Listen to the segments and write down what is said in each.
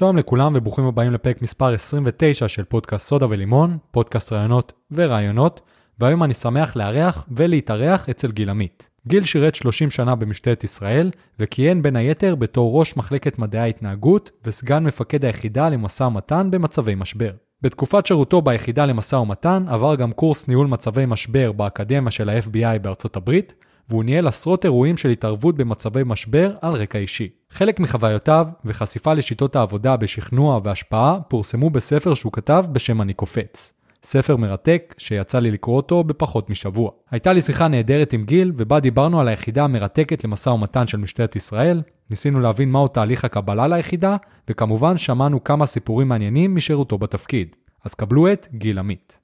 שלום לכולם וברוכים הבאים לפרק מספר 29 של פודקאסט סודה ולימון, פודקאסט רעיונות ורעיונות, והיום אני שמח לארח ולהתארח אצל גיל עמית. גיל שירת 30 שנה במשטרת ישראל, וכיהן בין היתר בתור ראש מחלקת מדעי ההתנהגות וסגן מפקד היחידה למשא ומתן במצבי משבר. בתקופת שירותו ביחידה למשא ומתן עבר גם קורס ניהול מצבי משבר באקדמיה של ה-FBI בארצות הברית, והוא ניהל עשרות אירועים של התערבות במצבי משבר על רקע אישי. חלק מחוויותיו וחשיפה לשיטות העבודה בשכנוע והשפעה פורסמו בספר שהוא כתב בשם אני קופץ. ספר מרתק שיצא לי לקרוא אותו בפחות משבוע. הייתה לי שיחה נהדרת עם גיל ובה דיברנו על היחידה המרתקת למשא ומתן של משטרת ישראל, ניסינו להבין מהו תהליך הקבלה ליחידה, וכמובן שמענו כמה סיפורים מעניינים משירותו בתפקיד. אז קבלו את גיל עמית.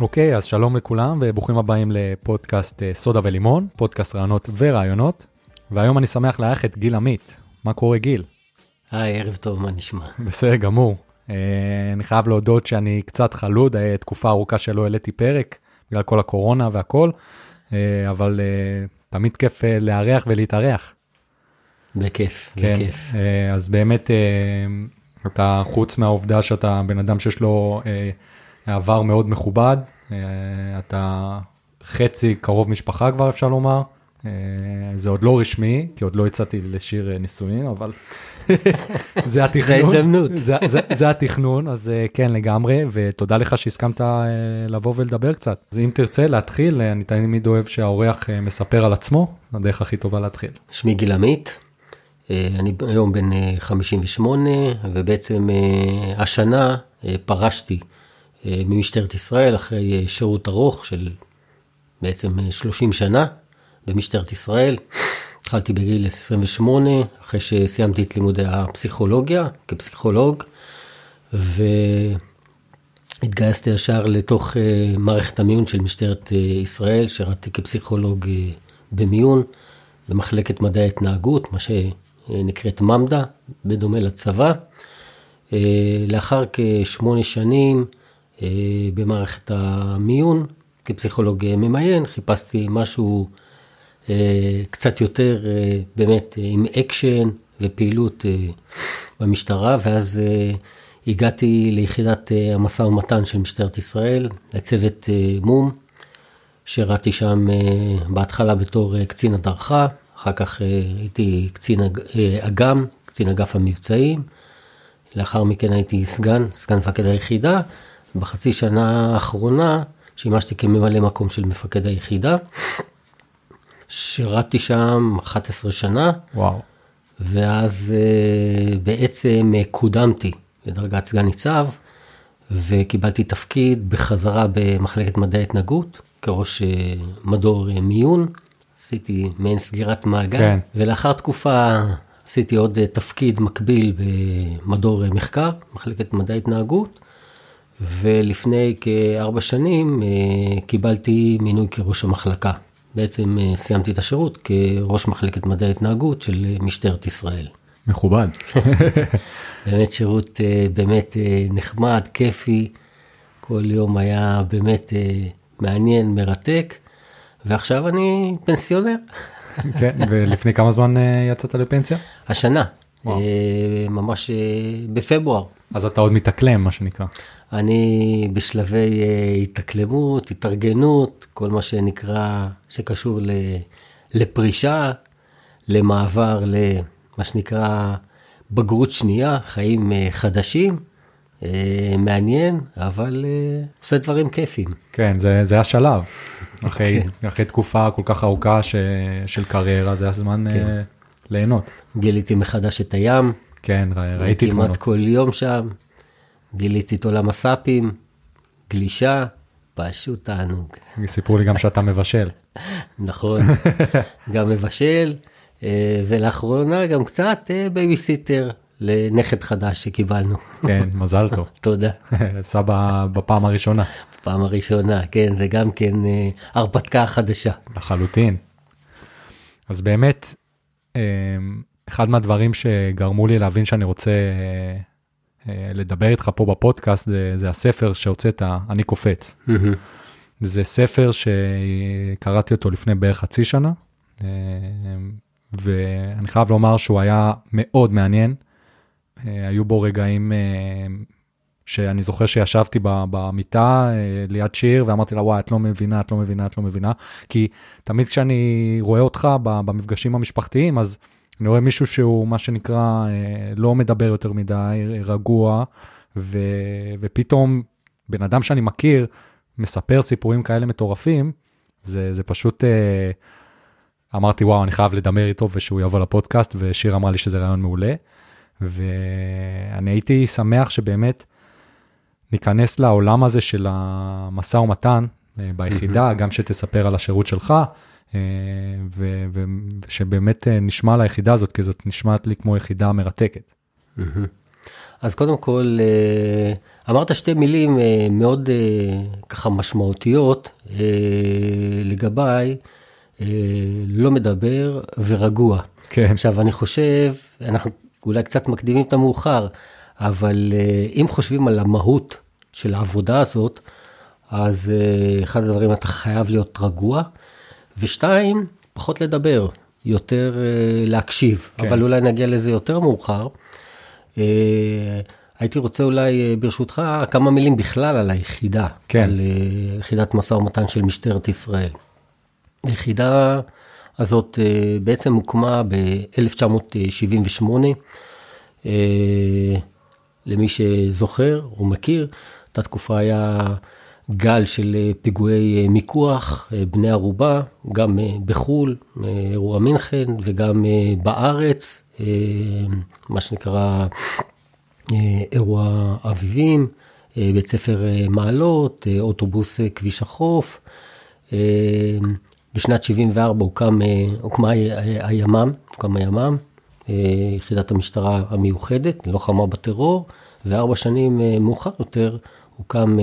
אוקיי, אז שלום לכולם וברוכים הבאים לפודקאסט אה, סודה ולימון, פודקאסט רעיונות ורעיונות. והיום אני שמח לארח את גיל עמית. מה קורה גיל? היי, ערב טוב, מה נשמע? בסדר גמור. אה, אני חייב להודות שאני קצת חלוד, היה תקופה ארוכה שלא העליתי פרק, בגלל כל הקורונה והכל, אה, אבל תמיד כיף לארח ולהתארח. בכיף, כן, בכיף. אז באמת, אתה חוץ מהעובדה שאתה בן אדם שיש לו עבר מאוד מכובד, אה, אתה חצי קרוב משפחה כבר אפשר לומר. אה, זה עוד לא רשמי, כי עוד לא יצאתי לשיר אה, נישואין, אבל זה התכנון. זה ההזדמנות. זה, זה, זה התכנון, אז כן לגמרי, ותודה לך שהסכמת לבוא ולדבר קצת. אז אם תרצה להתחיל, אני תמיד אוהב שהאורח מספר על עצמו, הדרך הכי טובה להתחיל. שמי גיל עמית, אני היום בן 58, ובעצם השנה פרשתי ממשטרת ישראל אחרי אה, שירות ארוך של בעצם 30 אה, שנה במשטרת ישראל. התחלתי בגיל 28, אחרי שסיימתי את לימודי הפסיכולוגיה כפסיכולוג, והתגייסתי ישר לתוך מערכת המיון של משטרת ישראל, שירתתי כפסיכולוג במיון, במחלקת מדעי ההתנהגות, מה שנקראת ממד"א, בדומה לצבא. לאחר כשמונה שנים, אה, במערכת המיון, כפסיכולוג ממיין, חיפשתי משהו אה, קצת יותר אה, באמת עם אקשן ופעילות במשטרה, ואז הגעתי ליחידת המשא ומתן של משטרת ישראל, לצוות מום, שירתי שם בהתחלה בתור קצין הדרכה, אחר כך הייתי קצין אג"ם, קצין אגף המבצעים, לאחר מכן הייתי סגן, סגן מפקד היחידה. בחצי שנה האחרונה שימשתי כממלא מקום של מפקד היחידה. שירתתי שם 11 שנה. וואו. ואז uh, בעצם uh, קודמתי לדרגת סגן ניצב, וקיבלתי תפקיד בחזרה במחלקת מדעי התנהגות, כראש uh, מדור מיון. עשיתי מעין סגירת מעגל, כן. ולאחר תקופה עשיתי עוד תפקיד מקביל במדור מחקר, מחלקת מדעי התנהגות. ולפני כארבע שנים אה, קיבלתי מינוי כראש המחלקה. בעצם אה, סיימתי את השירות כראש מחלקת מדעי התנהגות של אה, משטרת ישראל. מכובד. באמת שירות באמת נחמד, כיפי, כל יום היה באמת מעניין, מרתק, ועכשיו אני פנסיונר. כן, ולפני כמה זמן יצאת לפנסיה? השנה, וואו. ממש בפברואר. אז אתה עוד מתאקלם, מה שנקרא. אני בשלבי uh, התאקלמות, התארגנות, כל מה שנקרא, שקשור ל, לפרישה, למעבר למה שנקרא בגרות שנייה, חיים uh, חדשים. uh, מעניין, אבל עושה דברים כיפים. כן, זה, זה השלב. אחרי, כן. אחרי תקופה כל כך ארוכה ש, של קריירה, זה הזמן כן. ליהנות. גיליתי מחדש את הים. כן, ראיתי תמונות. כמעט כל יום שם. גיליתי את עולם הסאפים, גלישה, פשוט תענוג. סיפרו לי גם שאתה מבשל. נכון, גם מבשל, אה, ולאחרונה גם קצת אה, בייביסיטר לנכד חדש שקיבלנו. כן, מזל טוב. תודה. סבא בפעם הראשונה. בפעם הראשונה, כן, זה גם כן אה, הרפתקה חדשה. לחלוטין. אז באמת, אחד מהדברים שגרמו לי להבין שאני רוצה לדבר איתך פה בפודקאסט, זה, זה הספר שהוצאת, אני קופץ. מהמם. זה ספר שקראתי אותו לפני בערך חצי שנה, אה, ואני חייב לומר שהוא היה מאוד מעניין. אה, היו בו רגעים אה, שאני זוכר שישבתי במיטה ליד שיר ואמרתי לה, וואי, את לא מבינה, את לא מבינה, את לא מבינה. כי תמיד כשאני רואה אותך במפגשים המשפחתיים, אז אני רואה מישהו שהוא, מה שנקרא, לא מדבר יותר מדי, רגוע, ו- ופתאום בן אדם שאני מכיר, מספר סיפורים כאלה מטורפים, זה, זה פשוט, אה, אמרתי, וואו, אני חייב לדבר איתו ושהוא יבוא לפודקאסט, ושיר אמר לי שזה רעיון מעולה. ואני הייתי שמח שבאמת ניכנס לעולם הזה של המשא ומתן אה, ביחידה, גם שתספר על השירות שלך, אה, ושבאמת אה, נשמע על היחידה הזאת, כי זאת נשמעת לי כמו יחידה מרתקת. אז קודם כל, אה, אמרת שתי מילים אה, מאוד אה, ככה משמעותיות לגביי, לא מדבר ורגוע. כן. עכשיו, אני חושב, אנחנו אולי קצת מקדימים את המאוחר, אבל אם חושבים על המהות של העבודה הזאת, אז אחד הדברים, אתה חייב להיות רגוע, ושתיים, פחות לדבר, יותר להקשיב, כן. אבל אולי נגיע לזה יותר מאוחר. אה, הייתי רוצה אולי, אה, ברשותך, כמה מילים בכלל על היחידה. כן. על אה, יחידת משא ומתן של משטרת ישראל. היחידה הזאת בעצם הוקמה ב-1978. למי שזוכר או מכיר, אותה תקופה היה גל של פיגועי מיקוח, בני ערובה, גם בחו"ל, אירוע מינכן, וגם בארץ, אה, מה שנקרא אה, אירוע אביבים, אה, בית ספר מעלות, אוטובוס כביש החוף. בשנת 74 הוקם, הוקמה הימ"מ, הוקם הימ"מ, יחידת המשטרה המיוחדת, לוחמה בטרור, וארבע שנים מאוחר יותר הוקם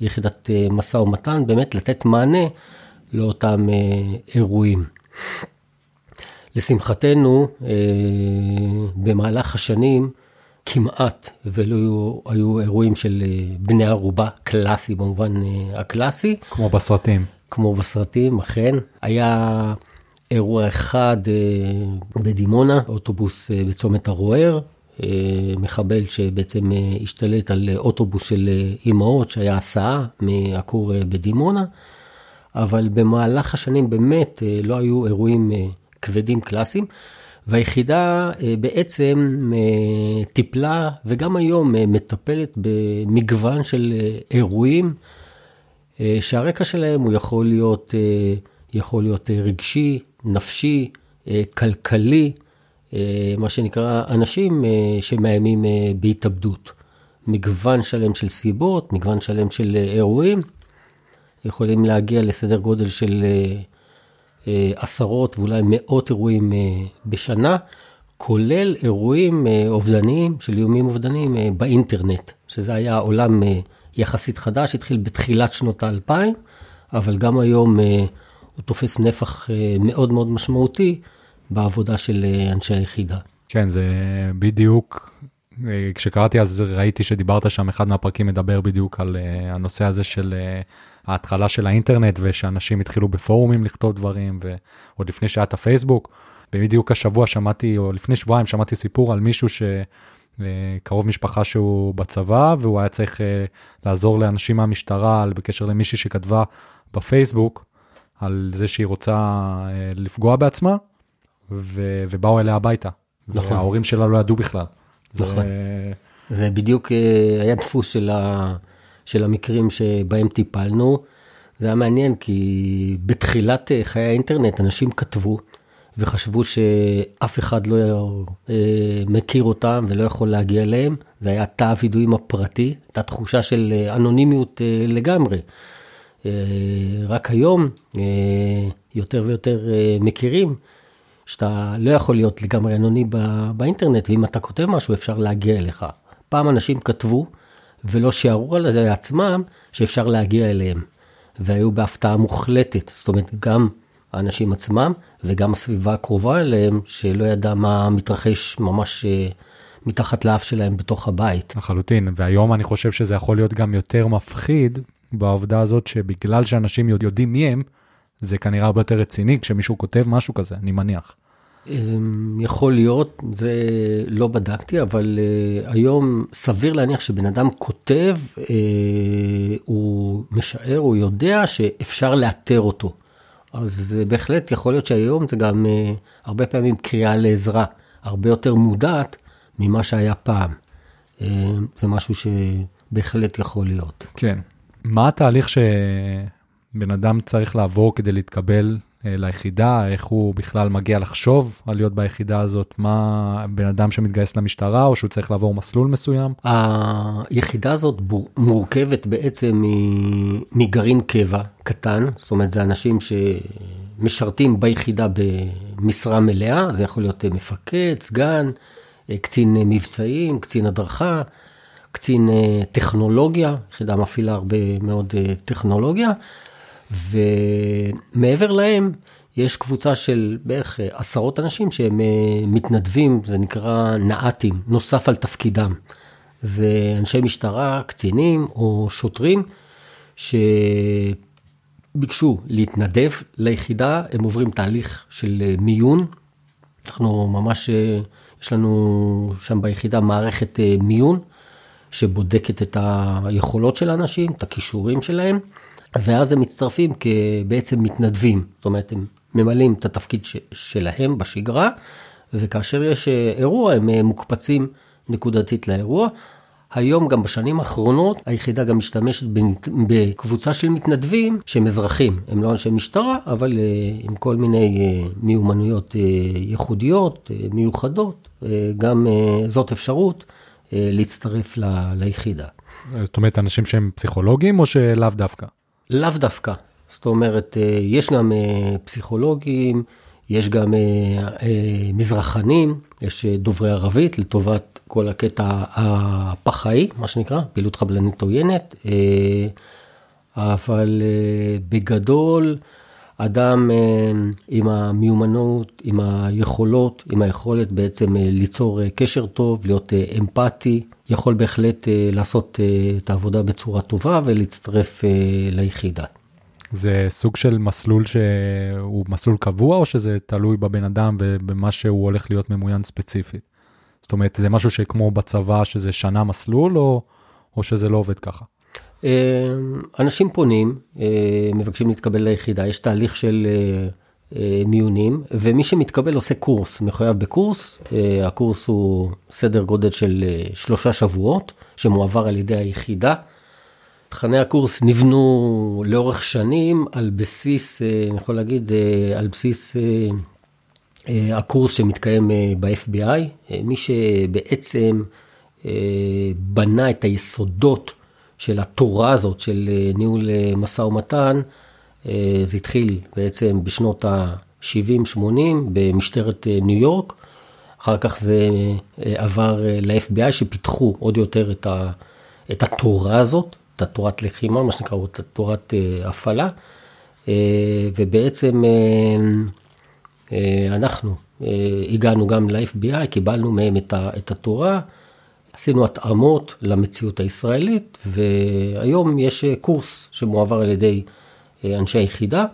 יחידת משא ומתן, באמת לתת מענה לאותם אירועים. לשמחתנו, אה, במהלך השנים, כמעט ולא היו, היו אירועים של אה, בני ערובה קלאסי במובן אה, הקלאסי. כמו בסרטים. כמו בסרטים, אכן. היה אירוע אחד בדימונה, אוטובוס בצומת הרוער, מחבל שבעצם השתלט על אוטובוס של אימהות שהיה הסעה מעקור בדימונה, אבל במהלך השנים באמת לא היו אירועים כבדים קלאסיים, והיחידה אה, בעצם אה, טיפלה, וגם היום אה, מטפלת במגוון של אירועים, שהרקע שלהם הוא יכול להיות, יכול להיות רגשי, נפשי, כלכלי, מה שנקרא אנשים שמאיימים בהתאבדות. מגוון שלם של סיבות, מגוון שלם של אירועים, יכולים להגיע לסדר גודל של אה, עשרות ואולי מאות אירועים אה, בשנה, כולל אירועים אה, אובדניים, של איומים אובדניים באינטרנט, שזה היה עולם יחסית חדש, התחיל בתחילת שנות האלפיים, אבל גם היום הוא תופס נפח מאוד מאוד משמעותי בעבודה של אנשי היחידה. כן, זה בדיוק, כשקראתי אז ראיתי שדיברת שם, אחד מהפרקים מדבר בדיוק על הנושא הזה של ההתחלה של האינטרנט, ושאנשים התחילו בפורומים לכתוב דברים, ועוד לפני שהיה את הפייסבוק. בדיוק השבוע שמעתי, או לפני שבועיים שמעתי סיפור על מישהו ש... קרוב משפחה שהוא בצבא, והוא היה צריך לעזור לאנשים מהמשטרה בקשר למישהי שכתבה בפייסבוק על זה שהיא רוצה לפגוע בעצמה, ו- ובאו אליה הביתה. נכון. וההורים שלה לא ידעו בכלל. נכון. זה, זה בדיוק uh, היה דפוס של, ה... של המקרים שבהם טיפלנו. זה היה מעניין כי בתחילת אה, חיי האינטרנט אנשים כתבו וחשבו שאף אחד לא אה, מכיר אותם ולא יכול להגיע אליהם. זה היה תא הווידואים הפרטי, הייתה תחושה של אה, אנונימיות לגמרי. רק היום יותר ויותר מכירים שאתה לא יכול להיות לגמרי אנוני באינטרנט, ואם אתה כותב משהו אפשר להגיע אליך. פעם אנשים כתבו ולא שיערו על זה עצמם שאפשר להגיע אליהם. והיו בהפתעה מוחלטת, זאת אומרת, גם האנשים עצמם, וגם הסביבה הקרובה אליהם, שלא ידע מה מתרחש ממש אה, מתחת לאף שלהם בתוך הבית. לחלוטין, והיום אני חושב שזה יכול להיות גם יותר מפחיד בעובדה הזאת שבגלל שאנשים יודעים מי הם, זה כנראה הרבה יותר רציני כשמישהו כותב משהו כזה, אני מניח. אמ, יכול להיות, זה לא בדקתי, אבל uh, היום סביר להניח שבן אדם כותב, uh, הוא משער, הוא יודע שאפשר לאתר אותו. אז uh, בהחלט יכול להיות שהיום זה גם uh, הרבה פעמים קריאה לעזרה, הרבה יותר מודעת ממה שהיה פעם. Uh, זה משהו שבהחלט יכול להיות. כן. מה התהליך שבן אדם צריך לעבור כדי להתקבל אה, ליחידה, איך הוא בכלל מגיע לחשוב על להיות ביחידה הזאת, מה בן אדם שמתגייס למשטרה, או שהוא צריך לעבור מסלול מסוים? היחידה הזאת מורכבת בעצם מגרעין קבע קטן, זאת אומרת, זה אנשים שמשרתים ביחידה במשרה מלאה, זה יכול להיות מפקד, סגן, אה, קצין מבצעים, קצין הדרכה. קצין אה, טכנולוגיה, יחידה מפעילה הרבה מאוד טכנולוגיה, ומעבר להם, יש קבוצה של בערך אה, עשרות אנשים שהם אה, מתנדבים, זה נקרא נע"תים, נוסף על תפקידם. זה אנשי משטרה, קצינים או שוטרים שביקשו להתנדב ליחידה, הם עוברים תהליך של אה, מיון. אנחנו ממש, יש לנו שם ביחידה מערכת מיון שבודקת את היכולות של האנשים, את הכישורים שלהם. ואז הם מצטרפים כבעצם מתנדבים, זאת אומרת, הם ממלאים את התפקיד ש- שלהם בשגרה, וכאשר יש אה, אירוע, הם אה, מוקפצים נקודתית לאירוע. היום, גם בשנים האחרונות, היחידה גם משתמשת בקבוצה של מתנדבים שהם אזרחים, הם לא אנשי משטרה, אבל אה, עם כל מיני מיומנויות ייחודיות, מיוחדות, גם זאת אפשרות להצטרף ל- ליחידה. זאת אומרת, אנשים שהם פסיכולוגים או שלאו דווקא? לאו דווקא. זאת אומרת, אה, יש גם אה, פסיכולוגים, יש גם אה, מזרחנים, יש דוברי ערבית לטובת כל הקטע הפח"עי, מה שנקרא, פעילות חבלנית עוינת, אבל בגדול, אדם עם המיומנות, עם היכולות, עם היכולת בעצם ליצור קשר טוב, להיות אמפתי, יכול בהחלט אה, לעשות אה, את העבודה בצורה טובה ולהצטרף אה, ליחידה. זה סוג של מסלול שהוא מסלול קבוע, או שזה תלוי בבן אדם ובמה שהוא הולך להיות ממוין ספציפית? זאת אומרת, זה משהו שכמו בצבא, שזה שנה מסלול, או, או שזה לא עובד ככה? אנשים פונים, מבקשים להתקבל ליחידה, יש תהליך של אה, מיונים, ומי שמתקבל עושה קורס, מחויב בקורס, אה, הקורס הוא סדר גודל של אה, שלושה שבועות, שמועבר על ידי היחידה. תכני הקורס נבנו לאורך שנים על בסיס, אני יכול להגיד, על בסיס הקורס שמתקיים ב-FBI. מי שבעצם בנה את היסודות של התורה הזאת של ניהול משא ומתן, אה, זה התחיל בעצם בשנות ה-70-80 במשטרת אה, ניו יורק, אחר כך זה אה, עבר ל-FBI שפיתחו עוד יותר את, ה, את התורה הזאת, את התורת לחימה, מה שנקרא, את תורת הפעלה, ובעצם אנחנו הגענו גם ל-FBI, קיבלנו מהם את התורה, עשינו התאמות למציאות הישראלית, והיום יש קורס שמועבר על ידי אה, אנשי היחידה,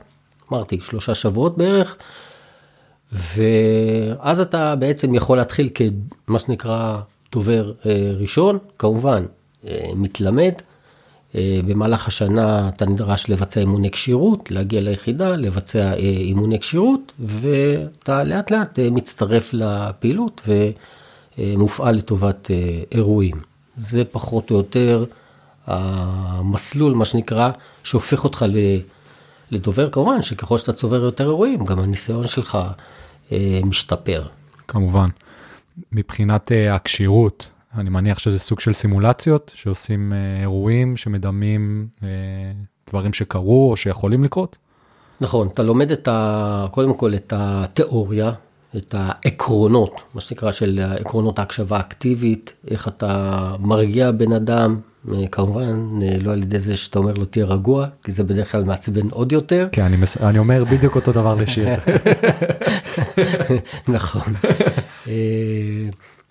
אמרתי, שלושה שבועות בערך, ואז אתה בעצם יכול להתחיל כמה שנקרא דובר אה, ראשון, כמובן, אה, מתלמד. במהלך השנה אתה נדרש לבצע אימוני כשירות, להגיע ליחידה, לבצע אימוני כשירות, ואתה לאט לאט מצטרף לפעילות ומופעל לטובת אירועים. זה פחות או יותר המסלול, מה שנקרא, שהופך אותך לדובר, כמובן שככל שאתה צובר יותר אירועים, גם הניסיון שלך אה, משתפר. כמובן. מבחינת אה, הכשירות, אני מניח שזה סוג של סימולציות, שעושים אה, אירועים שמדמים אה, דברים שקרו או שיכולים לקרות? נכון, אתה לומד את ה, קודם כל את התיאוריה, את העקרונות, מה שנקרא של עקרונות ההקשבה האקטיבית, איך אתה מרגיע בן אדם, אה, כמובן, אה, לא על ידי זה שאתה אומר לו תהיה רגוע, כי זה בדרך כלל מעצבן עוד יותר. כן, אני, מס... אני אומר בדיוק אותו דבר לשיר. נכון. אה,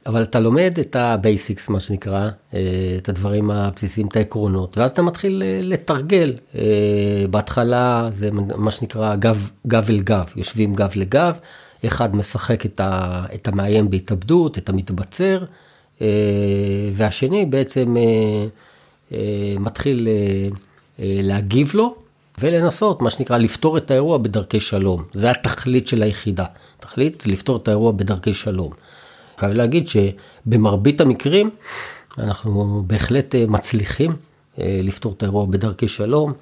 אבל אתה לומד את ה basics, מה שנקרא, את הדברים הבסיסיים, את העקרונות, ואז אתה מתחיל לתרגל. בהתחלה זה מה שנקרא גב, גב אל גב, יושבים גב לגב, אחד משחק את, ה, את המאיים בהתאבדות, את המתבצר, והשני בעצם אה, מתחיל אה, אה, להגיב לו ולנסות, מה שנקרא, לפתור את האירוע בדרכי שלום. זה התכלית של היחידה. התכלית זה לפתור את האירוע בדרכי שלום. חייב להגיד שבמרבית המקרים אנחנו בהחלט מצליחים לפתור את האירוע בדרכי שלום,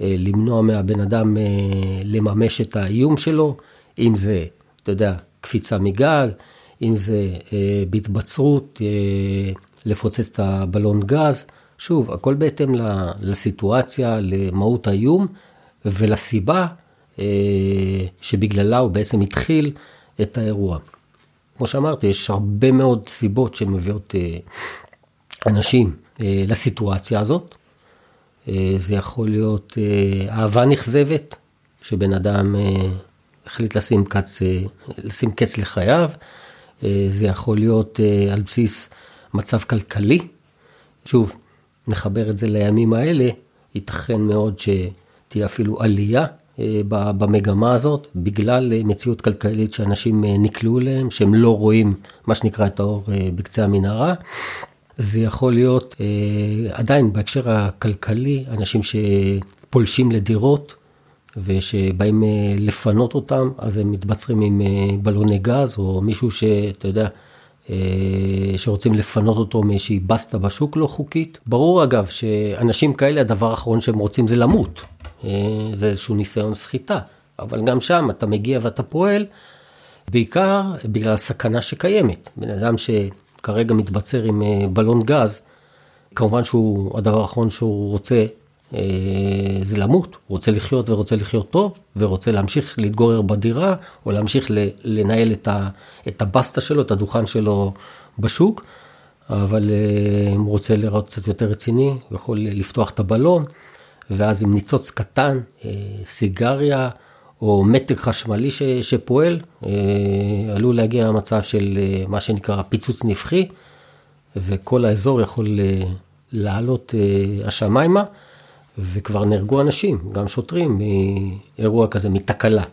למנוע מהבן אדם לממש את האיום שלו, אם זה, אתה יודע, קפיצה מגג, אם זה בהתבצרות, לפוצץ את הבלון גז. שוב, הכל בהתאם לסיטואציה, למהות האיום ולסיבה אה, שבגללה הוא בעצם התחיל את האירוע. כמו שאמרתי, יש הרבה מאוד סיבות שמביאות אה, אנשים אה, לסיטואציה הזאת. זה יכול להיות אהבה נכזבת, שבן אדם החליט לשים קץ, לשים קץ לחייו. זה יכול להיות על בסיס מצב כלכלי. שוב, נחבר את זה לימים האלה, ייתכן מאוד שתהיה אפילו עלייה אה, במגמה הזאת, בגלל אה, מציאות כלכלית שאנשים אה, נקלעו אליהם, שהם לא רואים מה שנקרא את האור בקצה המנהרה. זה יכול להיות עדיין בהקשר הכלכלי, אנשים שפולשים לדירות ושבאים לפנות אותם, אז הם מתבצרים עם בלוני גז, או מישהו שאתה יודע, אה, שרוצים לפנות אותו מאיזושהי בסטה בשוק לא חוקית. ברור אגב שאנשים כאלה הדבר האחרון שהם רוצים זה למות. אה, זה איזשהו ניסיון סחיטה. אבל גם שם אתה מגיע ואתה פועל, בעיקר בגלל הסכנה שקיימת. בן אדם שכרגע מתבצר עם אה, בלון גז, כמובן שהוא, הדבר האחרון שהוא רוצה אה, זה למות, הוא רוצה לחיות ורוצה לחיות טוב, ורוצה להמשיך להתגורר בדירה, או להמשיך לנהל את, ה, את הבסטה שלו, את הדוכן שלו בשוק, אבל אה, אם הוא רוצה לראות קצת יותר רציני, הוא יכול לפתוח את הבלון, ואז עם ניצוץ קטן, אה, סיגריה, או מתג חשמלי ש, שפועל, עלול להגיע למצב של מה שנקרא פיצוץ נפחי, וכל האזור יכול לעלות השמיימה. וכבר נהרגו אנשים, גם שוטרים, מאירוע כזה, מתקלה.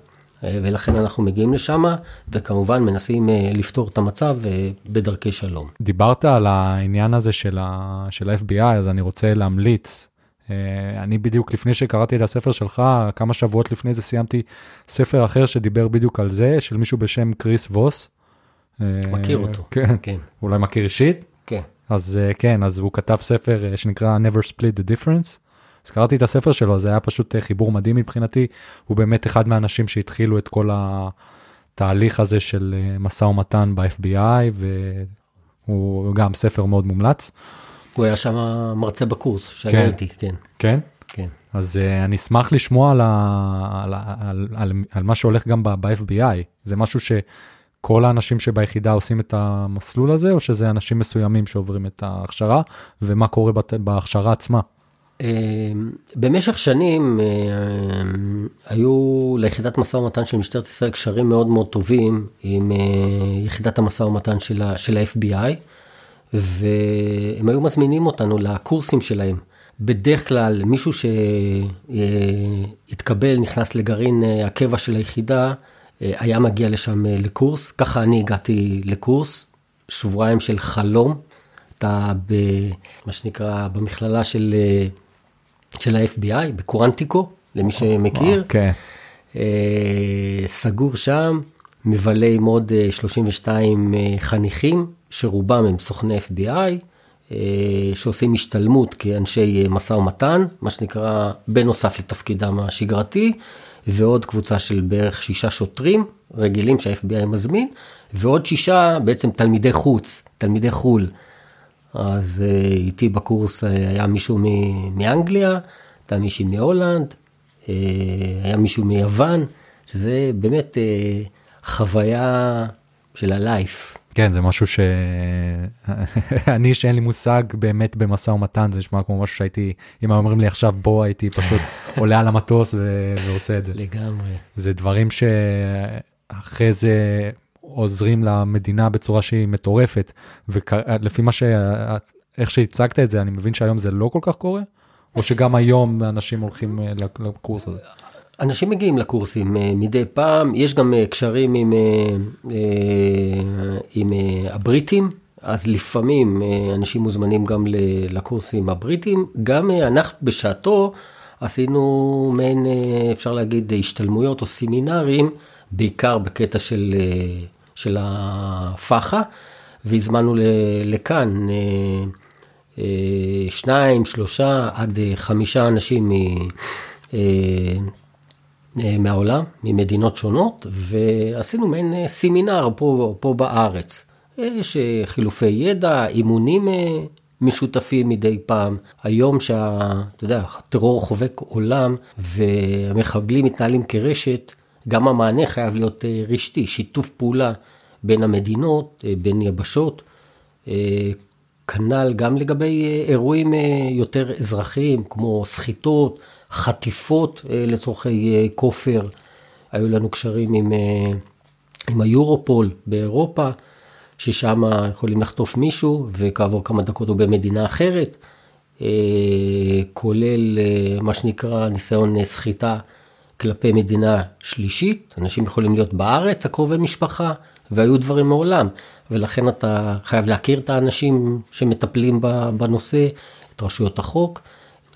ולכן אנחנו מגיעים לשם, וכמובן מנסים אה, לפתור את המצב אה, בדרכי שלום. דיברת על העניין הזה של, ה, של ה-FBI, אז אני רוצה להמליץ. אה, אני בדיוק לפני שקראתי את הספר שלך, כמה שבועות לפני זה סיימתי ספר אחר שדיבר בדיוק על זה, של מישהו בשם קריס ווס. מכיר אותו. כן, כן. אולי מכיר אישית? כן. אז כן, אז הוא כתב ספר שנקרא Never Split the Difference. אז קראתי את הספר שלו, זה היה פשוט אה, חיבור מדהים מבחינתי. הוא באמת אחד מהאנשים שהתחילו את כל התהליך הזה של אה, משא ומתן ב-FBI, והוא גם ספר מאוד מומלץ. הוא היה שם מרצה בקורס, שאני הייתי, כן. כן? כן. אז uh, אני אשמח לשמוע על, ה, על, על, על, על מה שהולך גם ב-FBI. זה משהו שכל האנשים שביחידה עושים את המסלול הזה, או שזה אנשים מסוימים שעוברים את ההכשרה, ומה קורה בהכשרה עצמה? אמ, במשך שנים אמ, היו ליחידת משא ומתן של משטרת ישראל קשרים מאוד מאוד טובים עם אה, יחידת המשא ומתן של ה-FBI, והם היו מזמינים אותנו לקורסים שלהם. בדרך כלל מישהו שהתקבל, נכנס לגרעין אה, הקבע של היחידה, אה, היה מגיע לשם לקורס. ככה אני הגעתי לקורס, שבועיים של חלום. אתה במה שנקרא במכללה של של ה-FBI בקורנטיקו, למי שמכיר. כן. סגור שם, מבלה עם עוד 32 אה, אה, חניכים, שרובם הם סוכני FBI, שעושים השתלמות כאנשי משא ומתן, מה שנקרא, בנוסף לתפקידם השגרתי, ועוד קבוצה של בערך שישה שוטרים רגילים שה-FBI מזמין, ועוד שישה בעצם תלמידי חוץ, תלמידי חו"ל. אז אה, איתי בקורס אה, היה מישהו מאנגליה, הייתה מישהי מהולנד, אה, היה מישהו מיוון, שזה באמת חוויה של הלייף. כן, זה משהו ש... אני שאין לי מושג באמת במשא ומתן, זה נשמע כמו משהו שהייתי, אם היו אומרים לי עכשיו בוא, הייתי פשוט עולה על המטוס ו... ועושה את זה. לגמרי. זה דברים שאחרי זה עוזרים למדינה בצורה שהיא מטורפת, ולפי מה ש... איך שהצגת את זה, אני מבין שהיום זה לא כל כך קורה? או שגם היום אנשים הולכים אה, לקורס הזה? אנשים מגיעים לקורסים אה, מדי פעם, יש גם אה, קשרים עם, עם הבריטים, אז לפעמים אנשים מוזמנים גם לקורסים הבריטים. גם אנחנו בשעתו עשינו מעין, אפשר להגיד, השתלמויות או סמינרים, בעיקר בקטע של, של הפאחה, והזמנו לכאן שניים, שלושה, עד חמישה אנשים אה, אה, מהעולם, ממדינות שונות, ועשינו מעין אה, סמינר פה, פה בארץ. יש חילופי ידע, אימונים משותפים מדי פעם. היום שאתה יודע, הטרור חובק עולם והמחבלים מתנהלים כרשת, גם המענה חייב להיות רשתי, שיתוף פעולה בין המדינות, בין יבשות. כנ"ל גם לגבי אה, אירועים אה, יותר אזרחיים, כמו סחיטות, חטיפות אה, לצורכי כופר. היו לנו קשרים עם, עם היורופול באירופה, ששם יכולים לחטוף מישהו, וכעבור כמה דקות הוא במדינה אחרת, כולל מה שנקרא ניסיון סחיטה כלפי מדינה שלישית. אנשים יכולים להיות בארץ, הקרובי משפחה, והיו דברים מעולם. ולכן אתה חייב להכיר את האנשים שמטפלים בנושא, את רשויות החוק,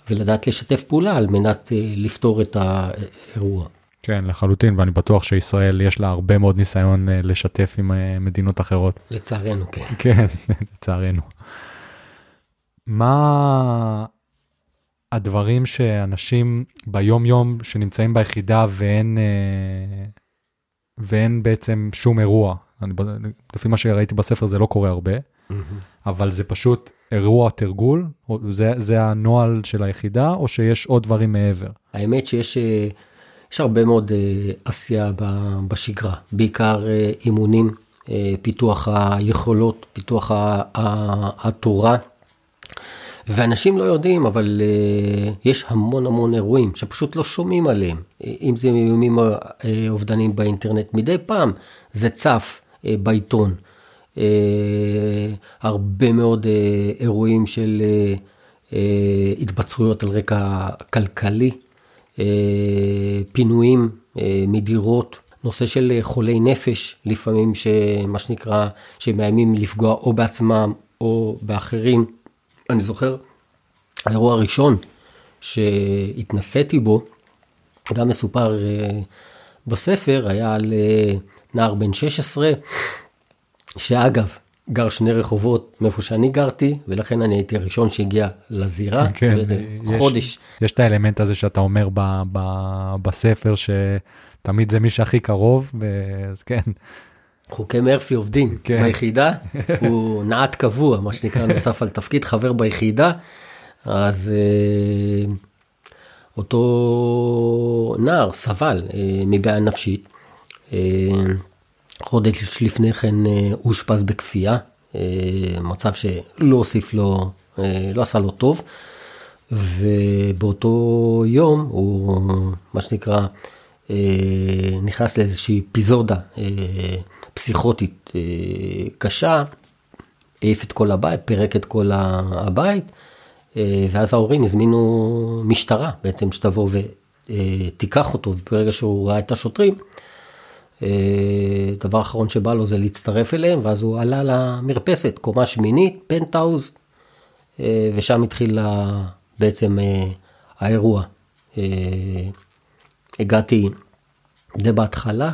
ולדעת לשתף פעולה על מנת אה, לפתור את האירוע. כן, לחלוטין, ואני בטוח שישראל יש לה הרבה מאוד ניסיון אה, לשתף עם אה, מדינות אחרות. לצערנו, כן. כן, לצערנו. מה הדברים שאנשים ביום יום שנמצאים ביחידה ואין, ואין בעצם שום אירוע, אני, לפי מה שראיתי בספר זה לא קורה הרבה, mm-hmm. אבל זה פשוט אירוע תרגול, זה, זה הנוהל של היחידה, או שיש עוד דברים מעבר? האמת שיש אה, יש הרבה מאוד אה, עשייה בשגרה, בעיקר אה, אימונים, פיתוח היכולות, פיתוח התורה. ואנשים לא יודעים, אבל uh, יש המון המון אירועים שפשוט לא שומעים עליהם. אם זה איומים אובדנים באינטרנט, מדי פעם זה צף. אה, בעיתון. אה, הרבה מאוד אה, אירועים של התבצרויות על רקע כלכלי, פינויים מדירות, נושא של חולי נפש, לפעמים שמה שנקרא, שמאיימים לפגוע או בעצמם או באחרים. אני זוכר, האירוע הראשון שהתנסיתי בו, גם מסופר בספר, היה על נער בן 16, שאגב, גר שני רחובות מאיפה שאני גרתי, ולכן אני הייתי הראשון שהגיע לזירה, כן, יש, חודש. יש את האלמנט הזה שאתה אומר ב, ב, בספר, שתמיד זה מי שהכי קרוב, אז כן. חוקי מרפי עובדים כן. ביחידה, הוא נעט קבוע, מה שנקרא, נוסף על תפקיד חבר ביחידה, אז אה, אותו נער סבל אה, מבעיה נפשית, אה, חודש לפני כן אה, אושפז בכפייה, אה, מצב שלא הוסיף לו, לא עשה לו טוב, ובאותו יום הוא, מה שנקרא, נכנס לאיזושהי אפיזודה פסיכוטית קשה, העיף את כל הבית, פירק את כל הבית, ואז ההורים הזמינו משטרה בעצם שתבוא ותיקח אותו, וברגע שהוא ראה את השוטרים, דבר אחרון שבא לו זה להצטרף אליהם, ואז הוא עלה למרפסת, קומה שמינית, פנטהאוז, אה, ושם התחיל בעצם אה, האירוע. אה, הגעתי די בהתחלה,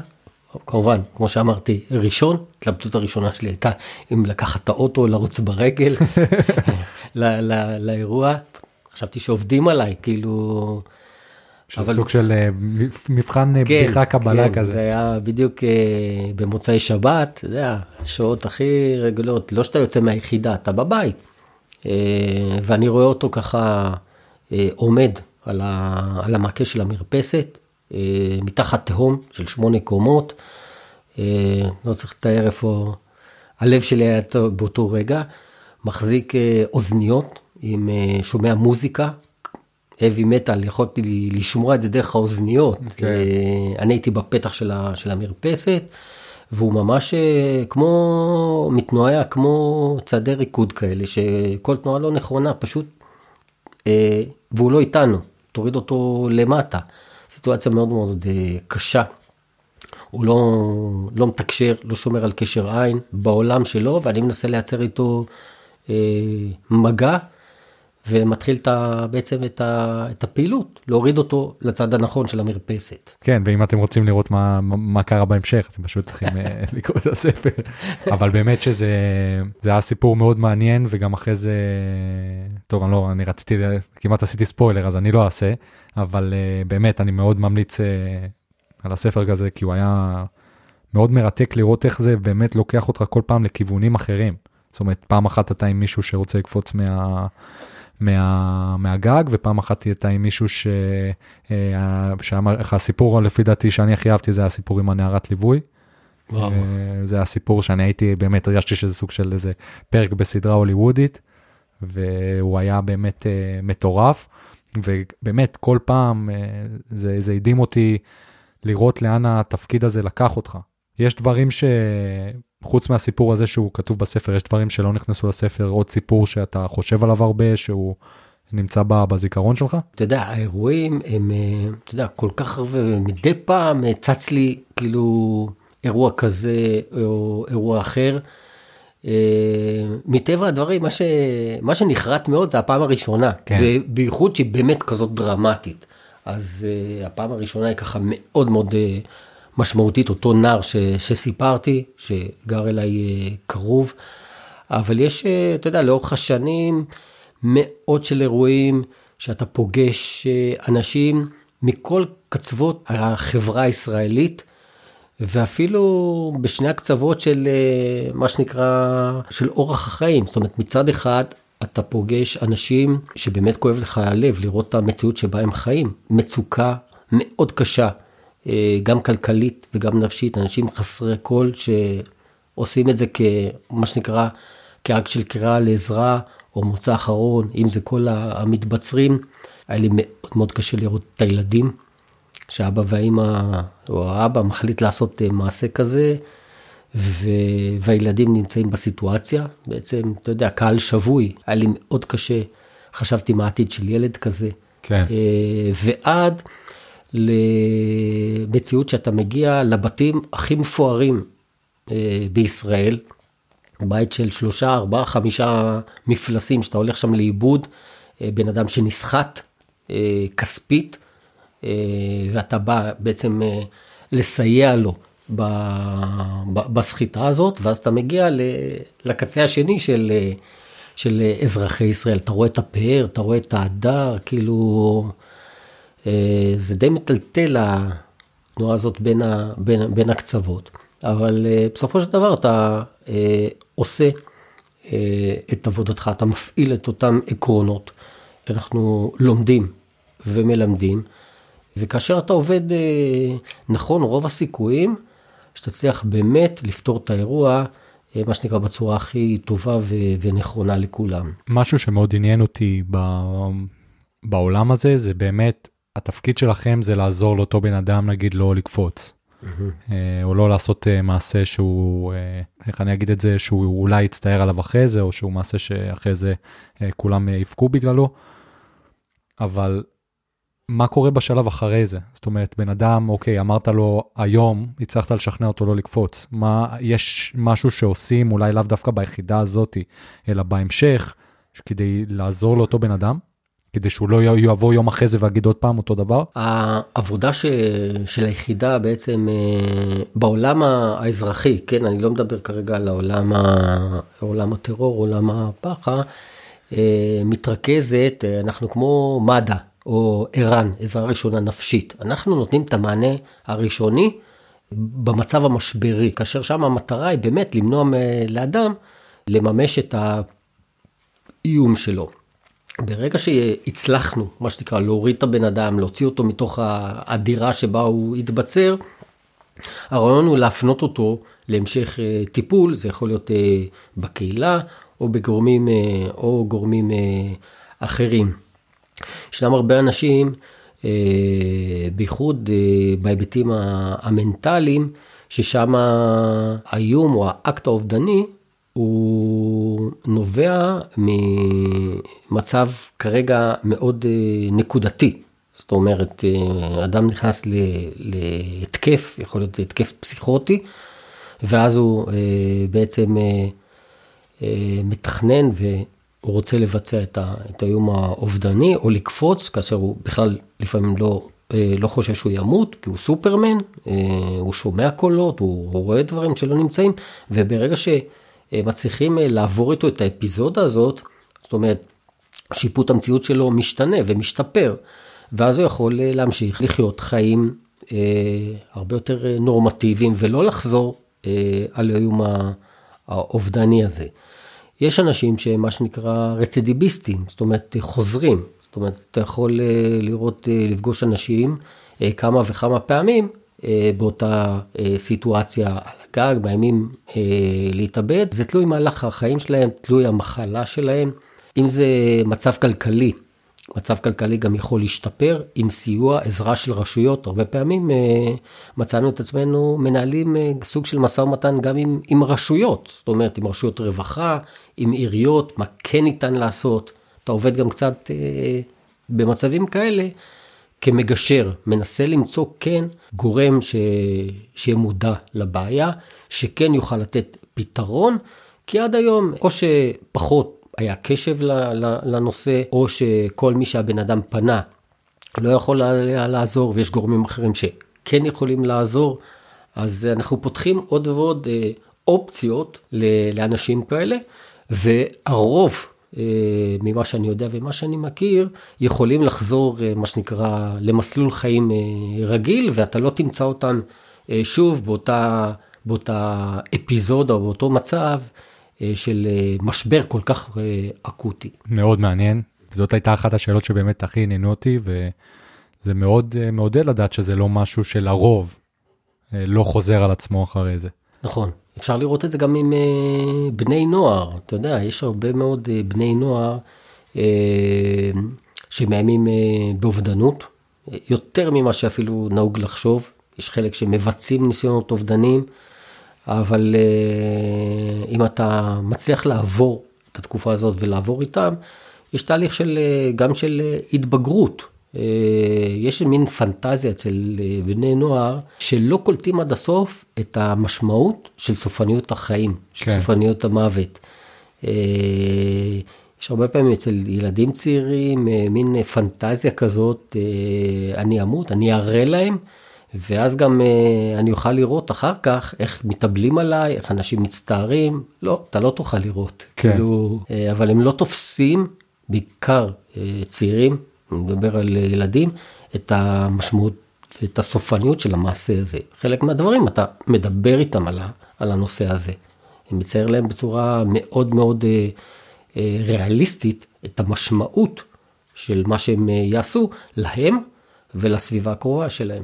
כמובן, כמו שאמרתי, ראשון, התלבטות הראשונה שלי הייתה אם לקחת את האוטו או לרוץ ברגל לאירוע. חשבתי שעובדים עליי, כאילו... שזה אבל... סוג של אה, מבחן אה, כן, בדיחה קבלה כן, כזה. זה היה בדיוק אה, במוצאי שבת, אתה יודע, שעות הכי רגלות, לא שאתה יוצא מהיחידה, אתה בבית. ואני רואה אותו ככה עומד על, ה, על המעקה של המרפסת, מתחת תהום של שמונה קומות. לא צריך לתאר איפה הלב שלי היה באותו רגע, מחזיק אה, אוזניות עם אה, שומע מוזיקה, heavy metal, יכולתי לשמוע את זה דרך האוזניות. Okay. כן. אני הייתי בפתח של, ה, של המרפסת, והוא ממש כמו מתנועע, כמו צעדי ריקוד כאלה, שכל תנועה לא נכונה, פשוט, והוא לא איתנו, תוריד אותו למטה. סיטואציה מאוד מאוד קשה. הוא לא, לא מתקשר, לא שומר על קשר עין בעולם שלו, ואני מנסה לייצר איתו אה, מגע, ומתחיל את ה, בעצם את, ה, את הפעילות, להוריד אותו לצד הנכון של המרפסת. כן, ואם אתם רוצים לראות מה, מה קרה בהמשך, אתם פשוט צריכים אה, לקרוא את הספר. אבל באמת שזה היה סיפור מאוד מעניין, וגם אחרי זה, טוב, אני לא, אני רציתי, כמעט עשיתי ספוילר, אז אני לא אעשה, אבל אה, באמת, אני מאוד ממליץ אה, על הספר כזה, כי הוא היה מאוד מרתק לראות איך זה באמת לוקח אותך כל פעם לכיוונים אחרים. זאת אומרת, פעם אחת אתה עם מישהו שרוצה לקפוץ מה, מה, מהגג, ופעם אחת אתה עם מישהו ש... אה, שהסיפור לפי דעתי שאני הכי אהבתי זה הסיפור עם הנערת ליווי. וואו. אה, זה הסיפור שאני הייתי, באמת הרגשתי שזה סוג של איזה פרק בסדרה הוליוודית, והוא היה באמת uh, מטורף, ובאמת כל פעם זה, זה הדהים אותי לראות לאן התפקיד הזה לקח אותך. יש דברים שחוץ מהסיפור הזה שהוא כתוב בספר, יש דברים שלא נכנסו לספר, עוד סיפור שאתה חושב עליו הרבה, שהוא נמצא בזיכרון שלך? אתה יודע, האירועים הם, אה, אתה יודע, כל כך הרבה, מדי פעם אה, צץ לי כאילו אירוע כזה או אירוע אחר. Uh, מטבע הדברים, מה, ש... מה שנחרט מאוד זה הפעם הראשונה, כן. בייחוד שהיא באמת כזאת דרמטית. אז uh, הפעם הראשונה היא ככה מאוד מאוד uh, משמעותית, אותו נער ש, שסיפרתי, שגר אליי uh, קרוב, אבל יש, uh, אתה יודע, לאורך השנים, מאות של אירועים שאתה פוגש uh, אנשים מכל קצוות החברה הישראלית, ואפילו בשני הקצוות של מה שנקרא, של אורח החיים. זאת אומרת, מצד אחד, אתה פוגש אנשים שבאמת כואב לך הלב לראות את המציאות שבה הם חיים. מצוקה מאוד קשה, אה, גם כלכלית וגם נפשית, אנשים חסרי קול שעושים את זה כמה שנקרא, כאקט של קריאה לעזרה או מוצא אחרון, אם זה כל המתבצרים. היה לי מאוד מאוד קשה לראות את הילדים, שהאבא והאימא, או האבא מחליט לעשות אה, מעשה כזה, ו... והילדים נמצאים בסיטואציה, בעצם, אתה יודע, קהל שבוי, היה לי מאוד קשה, חשבתי מה העתיד של ילד כזה. כן. אה, ועד למציאות שאתה מגיע לבתים הכי מפוארים אה, בישראל, בית של שלושה, ארבעה, חמישה מפלסים, שאתה הולך שם לאיבוד, אה, בן אדם שנסחט כספית, ואתה בא בעצם לסייע לו. בסחיטה הזאת, ואז אתה מגיע לקצה השני של, של אזרחי ישראל. אתה רואה את הפאר, אתה רואה את ההדר, כאילו, אה, זה די מטלטל התנועה הזאת בין, ה, בין, בין הקצוות. אבל אה, בסופו של דבר אתה אה, עושה את עבודתך, אתה מפעיל את אותם עקרונות שאנחנו לומדים ומלמדים, וכאשר אתה עובד נכון, רוב הסיכויים, שתצליח באמת לפתור את האירוע, אה, מה שנקרא, בצורה הכי טובה ו- ונכונה לכולם. משהו שמאוד עניין אותי ב- בעולם הזה, זה באמת, התפקיד שלכם זה לעזור לאותו בן אדם, נגיד, לא לקפוץ. Mm-hmm. או לא לעשות אה, מעשה שהוא, איך אני אגיד את זה, שהוא אולי יצטער עליו אחרי זה, או שהוא מעשה שאחרי זה כולם יבכו בגללו. אבל מה קורה בשלב אחרי זה? זאת אומרת, בן אדם, אוקיי, אמרת לו היום, הצלחת לשכנע אותו לא לקפוץ. מה, יש משהו שעושים, אולי לאו דווקא ביחידה הזאת, אלא בהמשך, כדי לעזור לאותו בן אדם? כדי שהוא לא יבוא יום אחרי זה ויגיד עוד פעם אותו דבר? העבודה ש... של היחידה בעצם אה, בעולם האזרחי, כן, אני לא מדבר כרגע על העולם, ה... העולם הטרור, עולם הפח"ע, אה, מתרכזת, אה, אנחנו כמו מד"א. או ער"ן, עזרה ראשונה נפשית. אנחנו נותנים את המענה הראשוני במצב המשברי, כאשר שם המטרה היא באמת למנוע לאדם לממש את האיום שלו. ברגע שהצלחנו, מה שנקרא, להוריד את הבן אדם, להוציא אותו מתוך הדירה שבה הוא התבצר, הרעיון הוא להפנות אותו להמשך אה, טיפול, זה יכול להיות אה, בקהילה או בגורמים אה, או גורמים אחרים. ישנם הרבה אנשים, בייחוד בהיבטים המנטליים, ששם האיום או האקט האובדני הוא נובע ממצב כרגע מאוד נקודתי. זאת אומרת, אדם נכנס להתקף, יכול להיות התקף פסיכוטי, ואז הוא אה, בעצם אה, אה, מתכנן והוא רוצה לבצע את, האיום האובדני, או לקפוץ, כאשר הוא בכלל לפעמים לא, לא חושב שהוא ימות, כי הוא סופרמן, הוא שומע קולות, הוא, רואה דברים שלא נמצאים, וברגע שמצליחים לעבור איתו את האפיזודה הזאת, זאת אומרת, שיפוט המציאות שלו משתנה ומשתפר, ואז הוא יכול להמשיך לחיות חיים אה, הרבה יותר נורמטיביים ולא לחזור אה, על האיום האובדני הזה. יש אנשים שהם מה שנקרא רצידיביסטים, זאת אומרת חוזרים, זאת אומרת אתה יכול אה, לראות, אה, לפגוש אנשים כמה וכמה פעמים באותה סיטואציה על הגג, מאיימים להתאבד, זה תלוי מהלך החיים שלהם, תלוי המחלה שלהם, אם זה מצב כלכלי. מצב כלכלי גם יכול להשתפר עם סיוע, עזרה של רשויות. הרבה פעמים אה, מצאנו את עצמנו מנהלים אה, סוג של משא ומתן גם עם, עם רשויות, זאת אומרת עם רשויות רווחה, עם עיריות, מה כן ניתן לעשות. אתה עובד גם קצת אה, במצבים כאלה כמגשר, מנסה למצוא כן גורם ש... שיהיה מודע לבעיה, שכן יוכל לתת פתרון, כי עד היום או שפחות היה קשב לנושא, או שכל מי שהבן אדם פנה לא יכול לעזור, ויש גורמים אחרים שכן יכולים לעזור, אז אנחנו פותחים עוד ועוד אה, אופציות לאנשים כאלה, והרוב ממה שאני יודע ומה שאני מכיר, יכולים לחזור, אה, מה שנקרא, למסלול חיים רגיל, ואתה לא תמצא אותם שוב באותה, באותה אפיזודה או באותו מצב אה, של אה, משבר כל כך אה, אקוטי. מאוד מעניין. זאת הייתה אחת השאלות שבאמת הכי עניינו אותי, וזה מאוד מעודד לדעת שזה לא משהו שלרוב לא חוזר על עצמו אחרי זה. נכון. אפשר לראות את זה גם עם בני נוער. אתה יודע, יש הרבה מאוד בני נוער שמאיימים באובדנות, יותר ממה שאפילו נהוג לחשוב. יש חלק שמבצעים ניסיונות אובדניים. אבל אה, אם אתה מצליח לעבור את התקופה הזאת ולעבור איתם, יש תהליך של, אה, גם של אה, התבגרות. יש מין פנטזיה אצל בני נוער שלא קולטים עד הסוף את המשמעות של סופניות החיים, של כן. סופניות המוות. יש הרבה פעמים אצל ילדים צעירים מין פנטזיה כזאת, אני אמות, אני אראה להם. ואז גם אני אוכל לראות אחר כך איך מתאבלים עליי, איך אנשים מצטערים. לא, אתה לא תוכל לראות. כן. כאילו, אבל הם לא תופסים, בעיקר צעירים, אני מדבר על ילדים, את המשמעות ואת הסופניות של המעשה הזה. חלק מהדברים, אתה מדבר איתם על, ה, על הנושא הזה. אני מצייר להם בצורה מאוד מאוד uh, uh, ריאליסטית את המשמעות של מה שהם uh, יעשו להם ולסביבה הקרובה שלהם.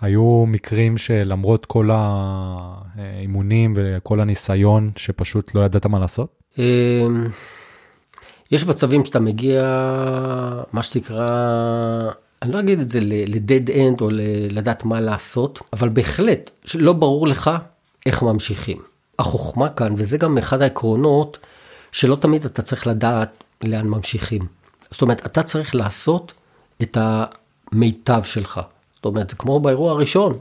היו מקרים שלמרות כל האימונים וכל הניסיון, שפשוט לא ידעת מה לעשות? אמ, יש מצבים שאתה מגיע, מה שנקרא, אני לא אגיד את זה ל-dead end או לדעת מה לעשות, אבל בהחלט, לא ברור לך איך ממשיכים. החוכמה כאן, וזה גם אחד העקרונות, שלא תמיד אתה צריך לדעת לאן ממשיכים. זאת אומרת, אתה צריך לעשות את המיטב שלך. זאת אומרת, זה כמו באירוע הראשון,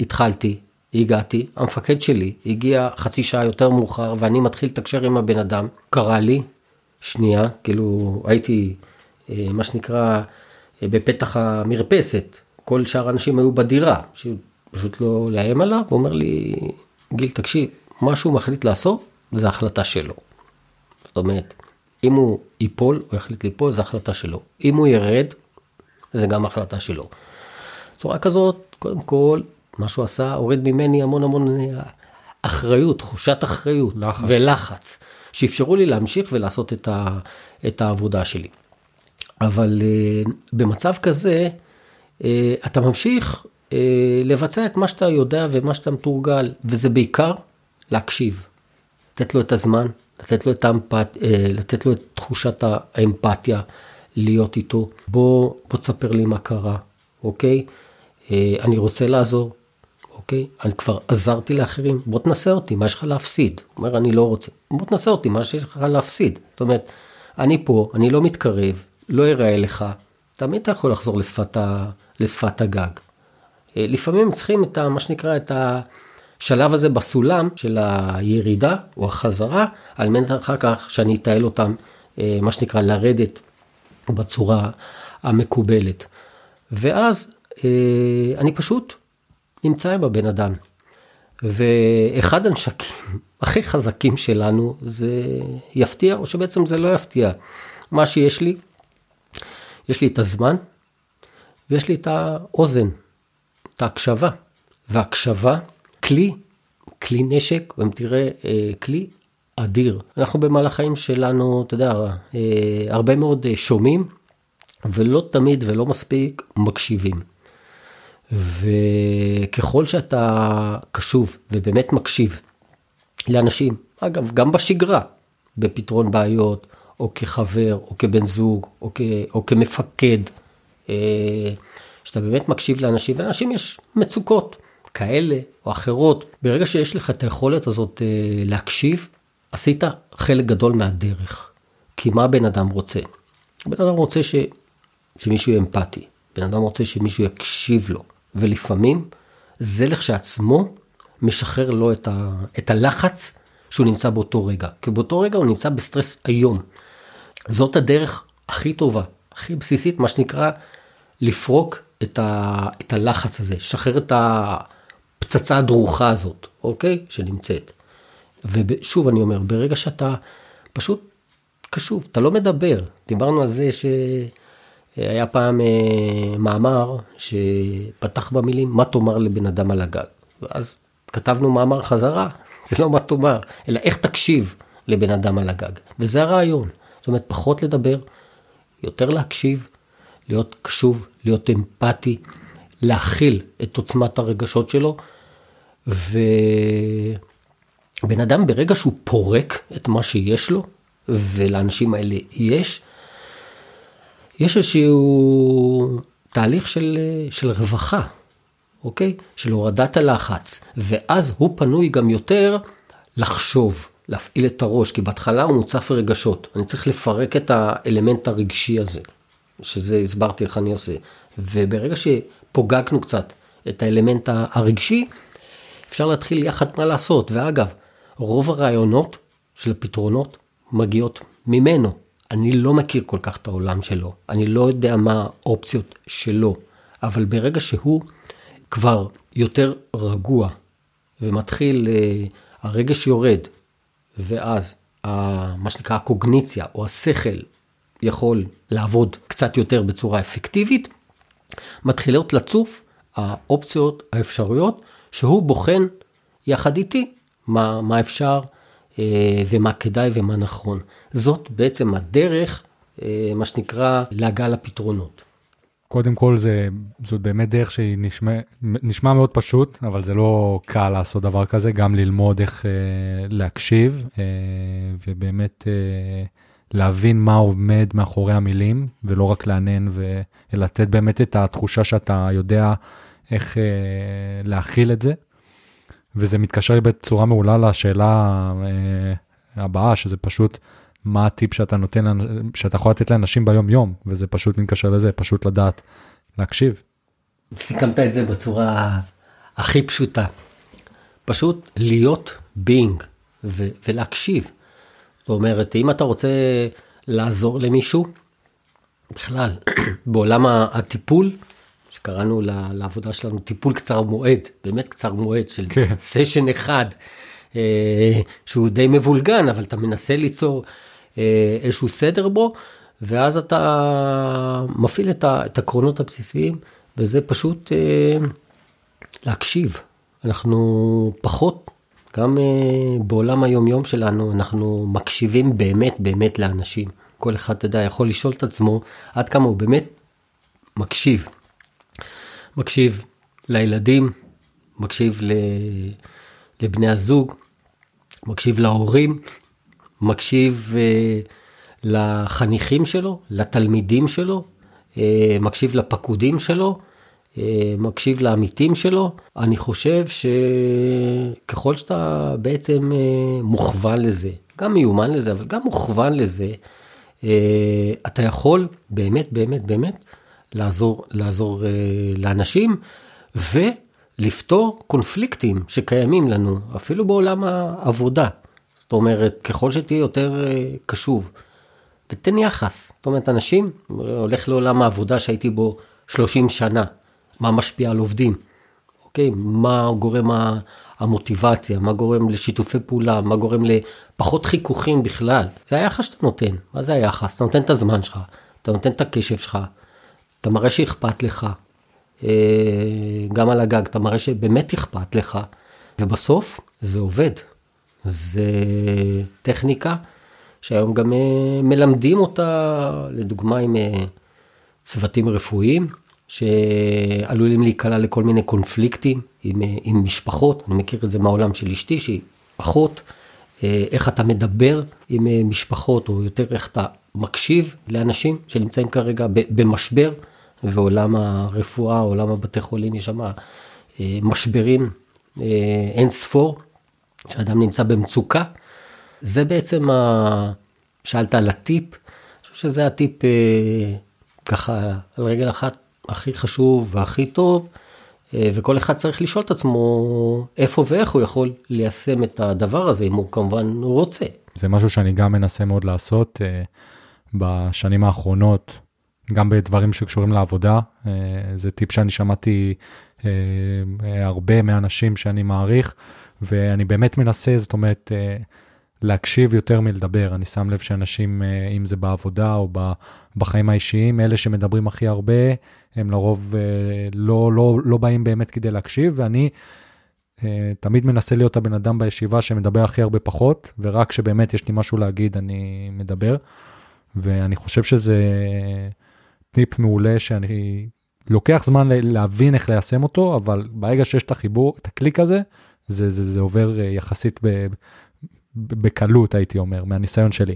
שהתחלתי, הגעתי, המפקד שלי הגיע חצי שעה יותר מאוחר, ואני מתחיל לתקשר עם הבן אדם, קרא לי, שנייה, כאילו הייתי, אה, מה שנקרא, אה, בפתח המרפסת, כל שאר האנשים היו בדירה, פשוט לא לאיים עליו, הוא אומר לי, גיל, תקשיב, מה שהוא מחליט לעשות, זה החלטה שלו. זאת אומרת, אם הוא ייפול, הוא יחליט ליפול, זו החלטה שלו. אם הוא ירד, זה גם החלטה שלו. בצורה כזאת, קודם כל, מה שהוא עשה, הוריד ממני המון המון אה, אחריות, תחושת אחריות לחץ. ולחץ, שאפשרו לי להמשיך ולעשות את, ה, את העבודה שלי. אבל uh, במצב כזה, uh, אתה ממשיך אה, לבצע את מה שאתה יודע ומה שאתה מתורגל, וזה בעיקר להקשיב. לתת לו את הזמן, לתת לו את, האמפת, אה, לתת לו את תחושת האמפתיה, להיות איתו. בוא, בוא תספר לי מה קרה, אוקיי? אני רוצה לעזור, אוקיי? אני כבר עזרתי לאחרים, בוא תנסה אותי, מה יש לך להפסיד? הוא אומר, אני לא רוצה. בוא תנסה אותי, מה שיש לך להפסיד? זאת אומרת, אני פה, אני לא מתקרב, לא אראה לך, תמיד אתה יכול לחזור לשפת, ה, לשפת הגג. אה, לפעמים צריכים את ה, מה שנקרא, את השלב הזה בסולם של הירידה או החזרה, על מנת אחר כך שאני אתעל אותם, אה, מה שנקרא, לרדת בצורה המקובלת. ואז אה, אני פשוט נמצא עם הבן אדם. ואחד הנשקים הכי חזקים שלנו זה יפתיע, או שבעצם זה לא יפתיע. מה שיש לי, יש לי את הזמן, ויש לי את האוזן, את ההקשבה. והקשבה, כלי, כלי נשק, ואם תראה, אה, כלי אדיר. אנחנו במהלך החיים שלנו, אתה יודע, אה, הרבה מאוד אה, שומעים, ולא תמיד ולא מספיק מקשיבים. וככל שאתה קשוב ובאמת מקשיב לאנשים, אגב, גם בשגרה, בפתרון בעיות, או כחבר, או כבן זוג, או, כ, או כמפקד, אה, שאתה באמת מקשיב לאנשים, ולאנשים יש מצוקות כאלה או אחרות. ברגע שיש לך את היכולת הזאת אה, להקשיב, עשית חלק גדול מהדרך. כי מה בן אדם רוצה? בן אדם רוצה ש... שמישהו יהיה אמפתי, בן אדם רוצה שמישהו יקשיב לו, ולפעמים זה לכשעצמו משחרר לו את, ה... את הלחץ שהוא נמצא באותו רגע. כי באותו רגע הוא נמצא בסטרס איום. זאת הדרך הכי טובה, הכי בסיסית, מה שנקרא, לפרוק את, ה, את הלחץ הזה, שחרר את הפצצה הדרוכה הזאת, אוקיי? שנמצאת. ושוב אני אומר, ברגע שאתה פשוט קשוב, אתה לא מדבר. דיברנו על זה שהיה פעם אה, מאמר שפתח במילים, מה תאמר לבן אדם על הגג. ואז כתבנו מאמר חזרה, זה לא מה תאמר, אלא איך תקשיב לבן אדם על הגג. וזה הרעיון. זאת אומרת, פחות לדבר, יותר להקשיב, להיות קשוב, להיות אמפתי, להכיל את עוצמת הרגשות שלו, ובן אדם ברגע שהוא פורק את מה שיש לו, ולאנשים האלה יש, יש איזשהו תהליך של, של רווחה, אוקיי? של הורדת הלחץ, ואז הוא פנוי גם יותר לחשוב, להפעיל את הראש, כי בהתחלה הוא מוצף רגשות. אני צריך לפרק את האלמנט הרגשי הזה, שזה הסברתי איך אני עושה. וברגע שפוגגנו קצת את האלמנט הרגשי, אפשר להתחיל יחד מה לעשות. ואגב, רוב הרעיונות של הפתרונות מגיעות ממנו. אני לא מכיר כל כך את העולם שלו, אני לא יודע מה האופציות שלו, אבל ברגע שהוא כבר יותר רגוע ומתחיל, אה, הרגש יורד, ואז מה שנקרא הקוגניציה או השכל יכול לעבוד קצת יותר בצורה אפקטיבית, מתחילות לצוף האופציות, האפשרויות, שהוא בוחן יחד איתי מה, מה אפשר ומה כדאי ומה נכון. זאת בעצם הדרך, אה, מה שנקרא, להגעה לפתרונות. קודם כל זה, זאת באמת דרך שהיא נשמע, נשמע מאוד פשוט, אבל זה לא קל לעשות דבר כזה, גם ללמוד איך אה, להקשיב, אה, ובאמת אה, להבין מה עומד מאחורי המילים, ולא רק לענן, ולתת באמת את התחושה שאתה יודע איך אה, להכיל את זה. וזה מתקשר בצורה מעולה לשאלה אה, הבאה, שזה פשוט, מה הטיפ שאתה נותן, שאתה יכול לתת לאנשים ביום יום, וזה פשוט מתקשר לזה, פשוט לדעת להקשיב. סיכמת את זה בצורה הכי פשוטה. פשוט להיות בינג ו- ולהקשיב. זאת אומרת, אם אתה רוצה לעזור למישהו, בכלל, בעולם הטיפול, שקראנו לעבודה שלנו טיפול קצר מועד, באמת קצר מועד של כן. סשן אחד, אה, שהוא די מבולגן, אבל אתה מנסה ליצור אה, איזשהו סדר בו, ואז אתה מפעיל את העקרונות הבסיסיים, וזה פשוט אה, להקשיב. אנחנו פחות, גם בעולם היומיום שלנו, אנחנו מקשיבים באמת באמת לאנשים. כל אחד, אתה יודע, יכול לשאול את עצמו עד כמה הוא באמת מקשיב. מקשיב לילדים, מקשיב לבני הזוג, מקשיב להורים, מקשיב לחניכים שלו, לתלמידים שלו, מקשיב לפקודים שלו, מקשיב לעמיתים שלו. אני חושב שככל שאתה בעצם מוכוון לזה, גם מיומן לזה, אבל גם מוכוון לזה, אתה יכול באמת, באמת, באמת לעזור, לעזור לאנשים ולפתור קונפליקטים שקיימים לנו, אפילו בעולם העבודה. זאת אומרת, ככל שתהיה יותר קשוב, ותן יחס. זאת אומרת, אנשים, הולך לעולם העבודה שהייתי בו 30 שנה, מה משפיע על עובדים, אוקיי? מה גורם המוטיבציה, מה גורם לשיתופי פעולה, מה גורם לפחות חיכוכים בכלל. זה היחס שאתה נותן. מה זה היחס? אתה נותן את הזמן שלך, אתה נותן את הקשב שלך, אתה מראה שאכפת לך. אה, גם על הגג, אתה מראה שבאמת אכפת לך, ובסוף זה עובד. זה טכניקה שהיום גם אה, מלמדים אותה, לדוגמה עם אה, צוותים רפואיים, שעלולים להיקלע לכל מיני קונפליקטים עם, עם משפחות, אני מכיר את זה מהעולם של אשתי שהיא אחות, איך אתה מדבר עם משפחות, או יותר איך אתה מקשיב לאנשים שנמצאים כרגע במשבר, ועולם הרפואה, עולם הבתי חולים, יש שם משברים אין ספור, שאדם נמצא במצוקה. זה בעצם, ה... שאלת על הטיפ, אני חושב שזה הטיפ ככה על רגל אחת הכי חשוב והכי טוב, אה, וכל אחד צריך לשאול את עצמו איפה ואיך הוא יכול ליישם את הדבר הזה, אם הוא כמובן רוצה. זה משהו שאני גם מנסה מאוד לעשות אה, בשנים האחרונות, גם בדברים שקשורים לעבודה. אה, זה טיפ שאני שמעתי הרבה מאנשים שאני מעריך, ואני באמת מנסה, זאת אומרת, להקשיב יותר מלדבר. אני שם לב שאנשים, אה, אם זה בעבודה או בחיים האישיים, אלה שמדברים הכי הרבה, הם לרוב אה, לא, לא, לא באים באמת כדי להקשיב, ואני אה, תמיד מנסה להיות הבן אדם בישיבה שמדבר הכי הרבה פחות, ורק כשבאמת יש לי משהו להגיד, אני מדבר. ואני חושב שזה טיפ מעולה שאני לוקח זמן להבין איך ליישם אותו, אבל ברגע שיש את החיבור, את הקליק הזה, זה, זה, זה עובר יחסית ב, בקלות, הייתי אומר, מהניסיון שלי.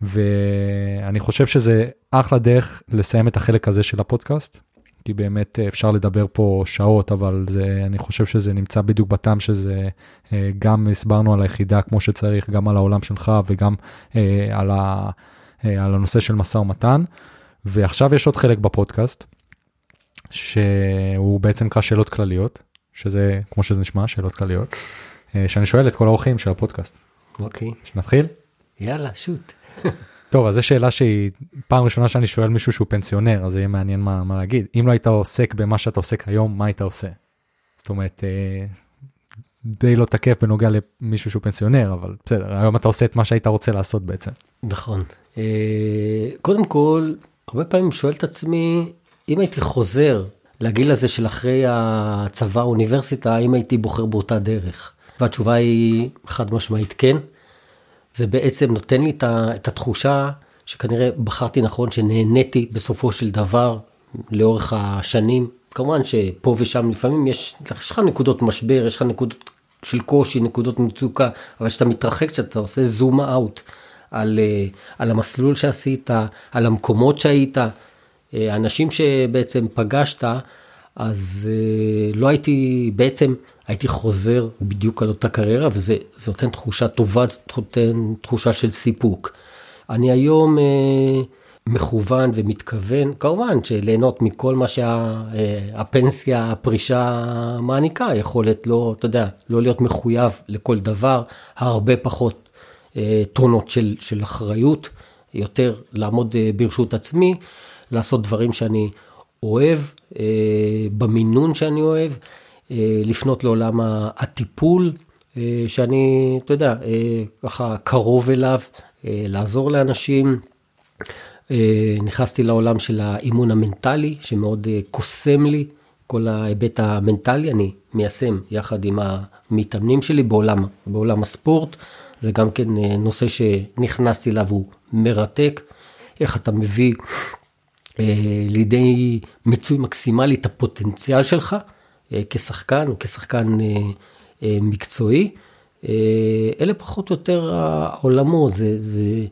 ואני חושב שזה אחלה דרך לסיים את החלק הזה של הפודקאסט, כי באמת אפשר לדבר פה שעות, אבל זה, אני חושב שזה נמצא בדיוק בטעם שזה, אה, גם הסברנו על היחידה כמו שצריך, גם על העולם שלך וגם אה, על, ה, אה, על הנושא של משא ומתן. ועכשיו יש עוד חלק בפודקאסט, שהוא בעצם נקרא שאלות כלליות, שזה כמו שזה נשמע, שאלות כלליות. אה, שאני שואל את כל האורחים של הפודקאסט. אוקיי. שנתחיל? יאללה, שוט. טוב, אז זו שאלה שהיא פעם ראשונה שאני שואל מישהו שהוא פנסיונר, אז זה יהיה מעניין מה, מה להגיד. אם לא היית עוסק במה שאתה עוסק היום, מה היית עושה? זאת אומרת, אה, די לא תקף בנוגע למישהו שהוא פנסיונר, אבל בסדר, היום אתה עושה את מה שהיית רוצה לעשות בעצם. נכון. אה, קודם כל, הרבה פעמים שואל את עצמי, אם הייתי חוזר לגיל הזה של אחרי הצבא, האוניברסיטה, האם הייתי בוחר באותה דרך? והתשובה היא חד משמעית כן. זה בעצם נותן לי את התחושה שכנראה בחרתי נכון, שנהניתי בסופו של דבר לאורך השנים. כמובן שפה ושם לפעמים יש, יש לך נקודות משבר, יש לך נקודות של קושי, נקודות מצוקה, אבל כשאתה מתרחק, כשאתה עושה זום אאוט על, אה, על המסלול שעשית, על המקומות שהיית, אה, אנשים שבעצם פגשת, אז אה, לא הייתי בעצם הייתי חוזר בדיוק על אותה קריירה, וזה נותן תחושה טובה, זה נותן תחושה של סיפוק. אני היום אה, מכוון ומתכוון, כמובן שליהנות מכל מה שהפנסיה, שה, אה, הפרישה מעניקה, יכולת לא, אתה יודע, לא להיות מחויב לכל דבר, הרבה פחות טונות של, של אחריות, יותר לעמוד אה, ברשות עצמי, לעשות דברים שאני אוהב, אה, במינון שאני אוהב. אה, לפנות לעולם הטיפול, אה, שאני, אתה יודע, אה, ככה קרוב אליו, לעזור לאנשים. נכנסתי לעולם של האימון המנטלי, שמאוד קוסם לי, כל ההיבט המנטלי, אני מיישם יחד עם המתאמנים שלי בעולם, בעולם הספורט. זה גם כן נושא שנכנסתי אליו, הוא מרתק. איך אתה מביא לידי מיצוי מקסימלי את הפוטנציאל שלך כשחקן או כשחקן מקצועי. אלה פחות או יותר העולמות, זה, זה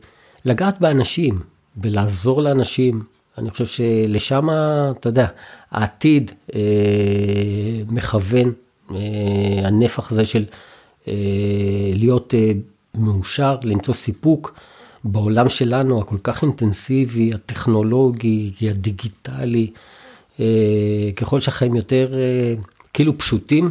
לגעת באנשים ולעזור לאנשים. אני חושב שלשם, אתה יודע, העתיד אה, מכוון, אה, הנפח הזה של אה, להיות אה, מאושר, למצוא סיפוק בעולם שלנו הכל כך אינטנסיבי, הטכנולוגי, הדיגיטלי. אה, ככל שהחיים יותר אה, כאילו פשוטים,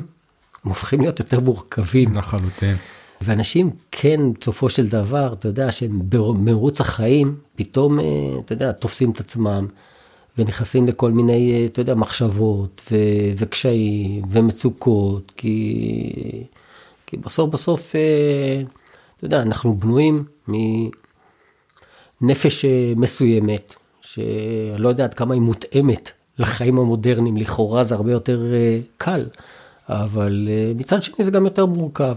הם הופכים להיות יותר מורכבים. לחלוטין. ואנשים כן, בסופו של דבר, אתה יודע, שהם במרוץ החיים, פתאום, אה, אתה יודע, תופסים את עצמם ונכנסים לכל מיני, אתה יודע, מחשבות ו- וקשיים ומצוקות, כי, כי בסוף בסוף, אתה יודע, אנחנו בנויים מנפש מסוימת, שאני לא יודע עד כמה היא מותאמת לחיים המודרניים, לכאורה זה הרבה יותר קל, אבל מצד שני זה גם יותר מורכב.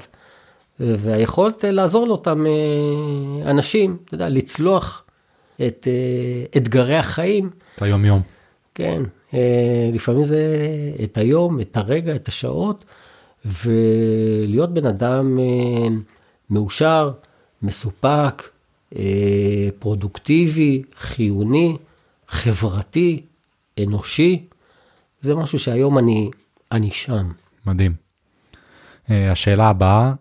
והיכולת לעזור לאותם אה, אנשים, אתה יודע, לצלוח את אה, אתגרי החיים. את היום-יום. כן, אה, לפעמים זה את היום, את הרגע, את השעות, ולהיות בן אדם מאושר, מסופק, פרודוקטיבי, חיוני, חברתי, אנושי, זה משהו שהיום אני, אני שם. מדהים. השאלה הבאה,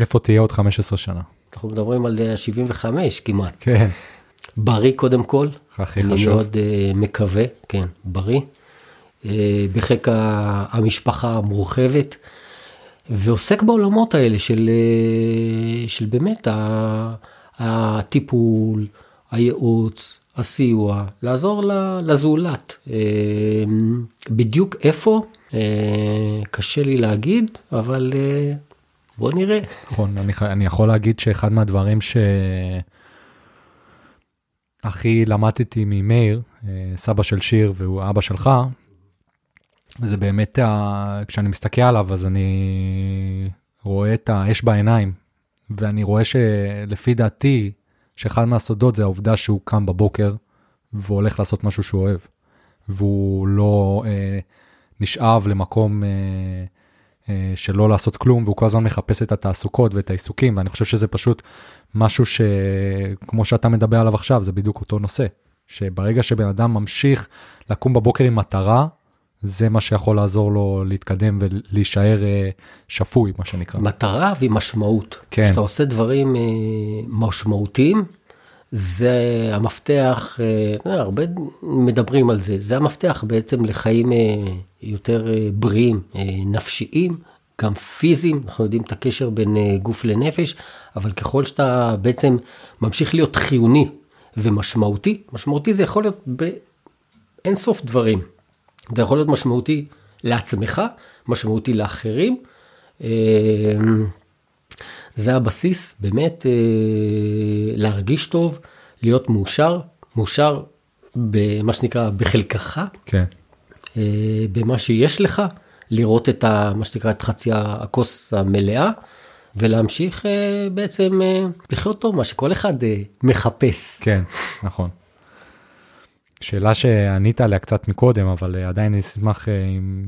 איפה תהיה עוד 15 שנה? אנחנו מדברים על 75 אה, כמעט. כן. בריא קודם כל. הכי חשוב. אני מאוד uh, מקווה, כן, בריא. Uh, בחיק המשפחה המורחבת. ועוסק בעולמות האלה של, uh, של באמת הטיפול, הייעוץ, הסיוע, לעזור לזולת. Uh, בדיוק איפה, uh, קשה לי להגיד, אבל בוא נראה. נכון, אני, אני יכול להגיד שאחד מהדברים שהכי למדתי ממאיר, אה, סבא של שיר והוא אבא שלך, זה באמת, ה... כשאני מסתכל עליו אז אני רואה את האש בעיניים, ואני רואה שלפי דעתי, שאחד מהסודות זה העובדה שהוא קם בבוקר והולך לעשות משהו שהוא אוהב, והוא לא אה, נשאב למקום... אה, אה, שלא לעשות כלום, והוא כל הזמן מחפש את התעסוקות ואת העיסוקים, ואני חושב שזה פשוט משהו שכמו שאתה מדבר עליו עכשיו, זה בדיוק אותו נושא. שברגע שבן אדם ממשיך לקום בבוקר עם מטרה, זה מה שיכול לעזור לו להתקדם ולהישאר אה, שפוי, מה שנקרא. מטרה ומשמעות. כן. כשאתה עושה דברים אה, משמעותיים, זה המפתח, הרבה מדברים על זה, זה המפתח בעצם לחיים יותר אה, בריאים, אה, נפשיים, גם פיזיים, אנחנו יודעים את הקשר בין אה, גוף לנפש, אבל ככל שאתה בעצם ממשיך להיות חיוני ומשמעותי, משמעותי זה יכול להיות באין סוף דברים. זה יכול להיות משמעותי לעצמך, משמעותי לאחרים. זה הבסיס, באמת, להרגיש טוב, להיות מאושר, מאושר במה שנקרא בחלקך. כן. אה, במה שיש לך, לראות את ה, מה שנקרא את חצי הכוס המלאה, ולהמשיך אה, בעצם אה, לחיות טוב, מה שכל אחד מחפש. כן, נכון. שאלה שענית עליה קצת מקודם, אבל עדיין אשמח אם,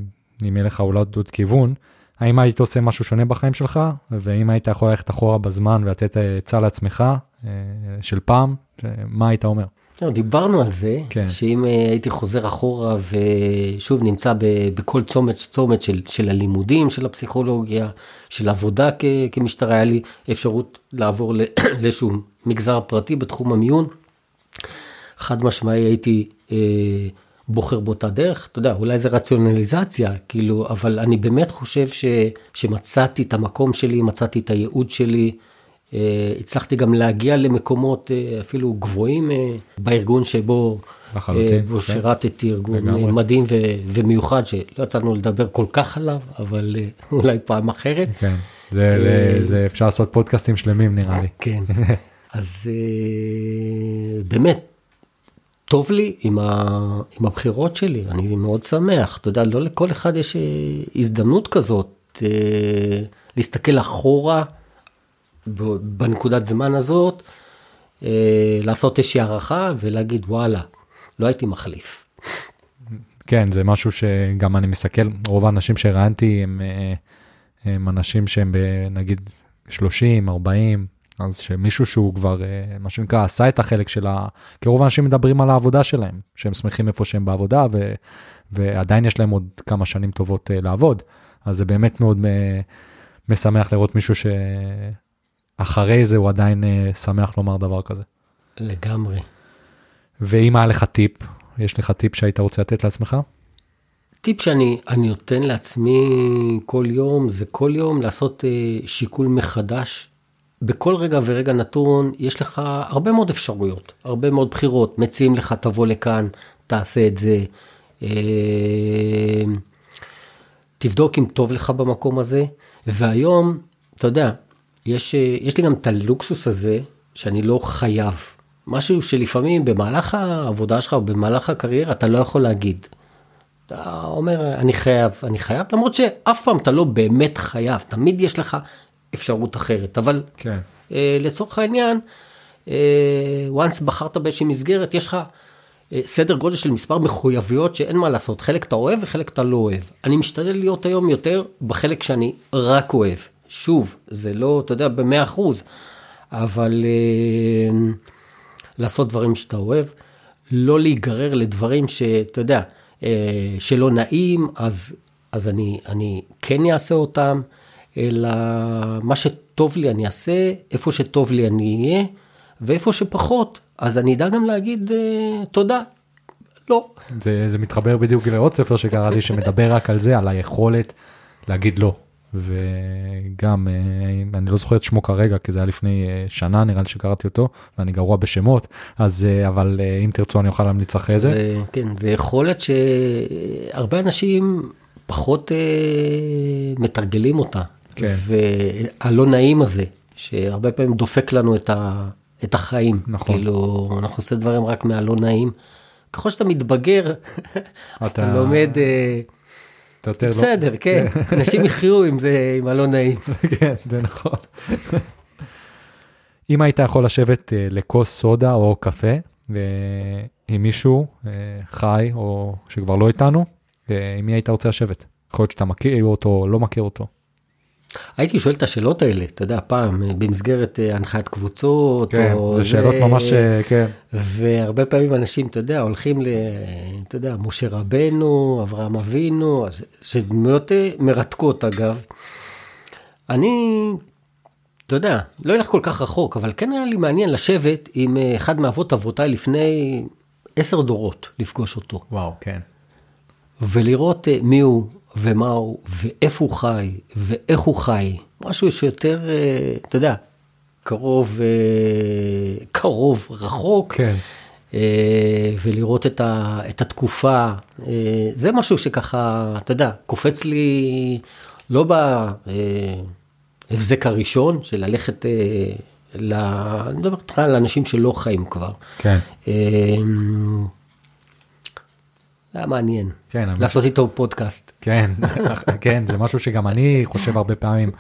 אם יהיה לך אולי עוד כיוון. האם היית עושה משהו שונה בחיים שלך, ואם היית יכול ללכת אחורה בזמן ולתת עצה לעצמך של פעם, מה היית אומר? לא, דיברנו על זה, כן. שאם אה, הייתי חוזר אחורה ושוב נמצא בכל צומת, צומת של, של הלימודים, של הפסיכולוגיה, של עבודה כ, כמשטרה, היה לי אפשרות לעבור לאיזשהו מגזר פרטי בתחום המיון. חד משמעי הייתי אה, בוחר באותה דרך, אתה יודע, אולי זה רציונליזציה, כאילו, אבל אני באמת חושב ש, שמצאתי את המקום שלי, מצאתי את הייעוד שלי. אה, הצלחתי גם להגיע למקומות אה, אפילו גבוהים אה, בארגון שבו לחלוטין, בו כן. שירתתי, ארגון לגמרי. מדהים ו- ומיוחד, שלא יצאנו לדבר כל כך עליו, אבל אולי פעם אחרת. כן, זה, זה, זה אפשר לעשות פודקאסטים שלמים נראה לי. כן, אז באמת, טוב לי עם, ה, עם הבחירות שלי, אני מאוד שמח. אתה יודע, לא לכל אחד יש הזדמנות כזאת להסתכל אחורה. בנקודת זמן הזאת, אה, לעשות איזושהי הערכה ולהגיד וואלה, לא הייתי מחליף. כן, זה משהו שגם אני מסתכל, רוב האנשים שראיינתי הם, אה, הם אנשים שהם נגיד 30, 40, אז שמישהו שהוא כבר, אה, מה שנקרא, עשה את החלק של ה... כי רוב האנשים מדברים על העבודה שלהם, שהם שמחים איפה שהם בעבודה, ו... ועדיין יש להם עוד כמה שנים טובות אה, לעבוד. אז זה באמת מאוד משמח לראות מישהו שאחרי זה הוא עדיין שמח לומר דבר כזה. לגמרי. ואם היה לך טיפ, יש לך טיפ שהיית רוצה לתת לעצמך? טיפ שאני נותן לעצמי כל יום, זה כל יום לעשות אה, שיקול מחדש. בכל רגע ורגע נתון, יש לך הרבה מאוד אפשרויות, הרבה מאוד בחירות. מציעים לך, תבוא לכאן, תעשה את זה. אה, תבדוק אם טוב לך במקום הזה. והיום, אתה יודע, יש, אה, יש לי גם את הלוקסוס הזה, שאני לא חייב. משהו שלפעמים במהלך העבודה שלך או במהלך הקריירה אתה לא יכול להגיד. אתה אומר, אני חייב, אני חייב, למרות שאף פעם אתה לא באמת חייב, תמיד יש לך אפשרות אחרת, אבל כן. אה, לצורך העניין, אה, once בחרת באיזושהי מסגרת, יש לך אה, סדר גודל של מספר מחויבויות שאין מה לעשות, חלק אתה אוהב וחלק אתה לא אוהב. אני משתדל להיות היום יותר בחלק שאני רק אוהב. שוב, זה לא, אתה יודע, במאה אחוז, אבל... אה, לעשות דברים שאתה אוהב, לא להיגרר לדברים שאתה יודע, אה, שלא נעים, אז, אז אני, אני כן אעשה אותם, אלא מה שטוב לי אני אעשה, איפה שטוב לי אני אהיה, ואיפה שפחות, אז אני אדע גם להגיד אה, תודה. לא. זה, זה מתחבר בדיוק לעוד ספר שקראתי שמדבר רק על זה, על היכולת להגיד לא. וגם, אה, אני לא זוכר את שמו כרגע, כי זה היה לפני אה, שנה, נראה לי שקראתי אותו, ואני גרוע בשמות, אז אה, אבל אם תרצו אני אוכל להמליץ אחרי זה. זה כן, זה יכולת שהרבה אנשים פחות אה, מתרגלים אותה. כן. והלא נעים הזה, שהרבה פעמים דופק לנו את, ה, את החיים. נכון. כאילו, אנחנו עושים דברים רק מהלא נעים. ככל שאתה מתבגר, אז אתה לומד... אה, אתה יותר לא... בסדר, כן, אנשים יחיו עם זה, עם הלא נעים. כן, זה נכון. אם היית יכול לשבת אה, לכוס סודה או קפה אה, עם מישהו חי או שכבר לא איתנו, עם מי היית רוצה לשבת? יכול להיות שאתה מכיר אותו או לא מכיר אותו. הייתי שואל את השאלות האלה, אתה יודע, פעם, במסגרת אה, הנחיית קבוצות, כן, או זה שאלות ממש, אה, כן. והרבה פעמים אנשים, אתה יודע, הולכים ל... אתה יודע, משה רבנו, אברהם אבינו, שדמויות אה, מרתקות אגב. אני, אתה יודע, לא אלך כל כך רחוק, אבל כן היה לי מעניין לשבת עם אחד מאבות אבותיי לפני עשר דורות, לפגוש אותו. וואו, כן. ולראות מי הוא, ומה הוא, ואיפה הוא חי, ואיך הוא חי. משהו שיותר, אה, אתה יודע, קרוב, אה, קרוב, רחוק. כן. אה, ולראות את, ה, את התקופה, זה משהו שככה, אתה יודע, קופץ לי לא בהבזק הראשון של ללכת, ל... אני מדבר איתך על אנשים שלא חיים כבר. כן. זה היה מעניין. כן. לעשות איתו פודקאסט. כן, כן, זה משהו שגם אני חושב הרבה פעמים,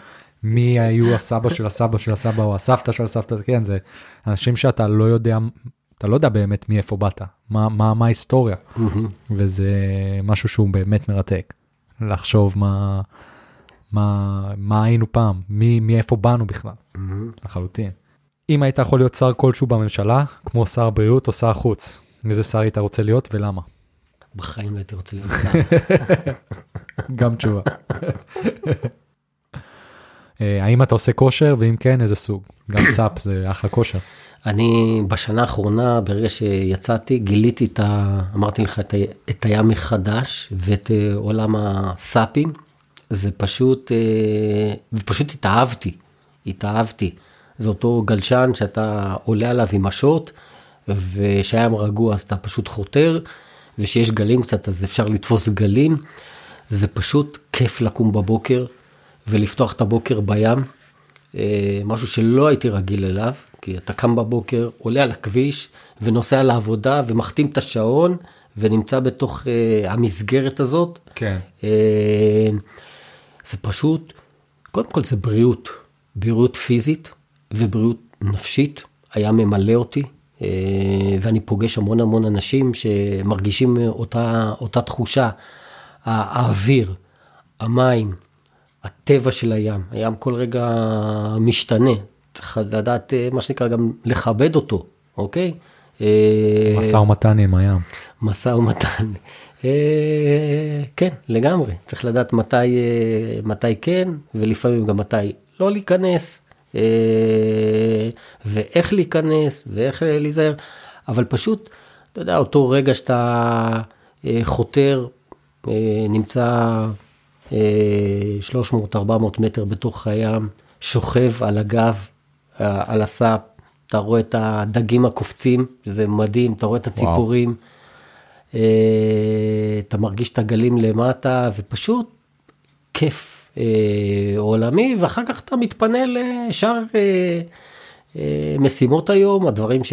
מי היו הסבא של הסבא של הסבא או הסבתא של הסבתא, כן, זה אנשים שאתה לא יודע, אתה לא יודע באמת מאיפה באת, מה, מה, מה ההיסטוריה, וזה משהו שהוא באמת מרתק, לחשוב מה, מה, מה היינו פעם, מי, מאיפה באנו בכלל, לחלוטין. אם היית יכול להיות שר כלשהו בממשלה, כמו שר בריאות או שר חוץ, איזה שר היית רוצה להיות ולמה? בחיים לא הייתי רוצה להיות שר. גם תשובה. אה, האם אתה עושה כושר, ואם כן, איזה סוג? גם סאפ זה אחלה כושר. אני בשנה האחרונה, ברגע שיצאתי, גיליתי את ה... אמרתי לך, את, ה, את הים מחדש ואת uh, עולם הסאפים. זה פשוט, uh, ופשוט התאהבתי, התאהבתי. זה אותו גלשן שאתה עולה עליו עם השוט, ושהים רגוע אז אתה פשוט חותר. ושיש גלים קצת, אז אפשר לתפוס גלים. זה פשוט כיף לקום בבוקר ולפתוח את הבוקר בים, אה, משהו שלא הייתי רגיל אליו, כי אתה קם בבוקר, עולה על הכביש ונוסע לעבודה ומחתים את השעון ונמצא בתוך uh, המסגרת הזאת. כן. Uh, זה פשוט, קודם כל זה בריאות, בריאות פיזית ובריאות נפשית, היה ממלא אותי. אה, ואני פוגש המון המון אנשים שמרגישים אותה, אותה תחושה, האוויר, המים, הטבע של הים, הים כל רגע משתנה, צריך לדעת מה שנקרא גם לכבד אותו, אוקיי? משא ומתן עם הים. משא ומתן. אה, כן, לגמרי. צריך לדעת מתי, אה, מתי כן, ולפעמים גם מתי לא להיכנס, אה, ואיך להיכנס, ואיך להיזהר. אבל פשוט, אתה יודע, אותו רגע שאתה חותר, נמצא 300-400 מטר בתוך הים, שוכב על הגב, על הסאפ, אתה רואה את הדגים הקופצים, זה מדהים, אתה רואה את הציפורים. וואו. אה, אתה מרגיש את הגלים למטה, ופשוט כיף אה, עולמי, ואחר כך אתה מתפנה לשאר אה, משימות היום, הדברים ש,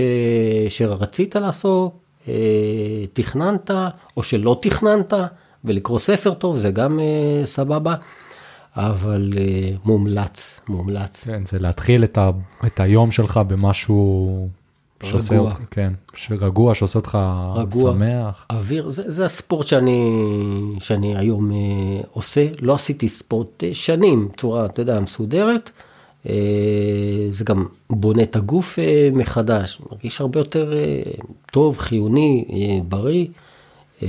שרצית לעשות, תכננת, או שלא תכננת, ולקרוא ספר טוב, זה גם סבבה. אבל מומלץ, מומלץ. כן, זה להתחיל את, ה, את היום שלך במשהו שעושה רגוע. אותך, כן, רגוע, שעושה אותך רגוע, שמח. אוויר, זה, זה הספורט שאני, שאני היום אה, עושה. לא עשיתי ספורט אה, שנים, בצורה, אתה יודע, מסודרת. אה, זה גם בונה את הגוף אה, מחדש, מרגיש הרבה יותר אה, טוב, חיוני, אה, בריא. אה,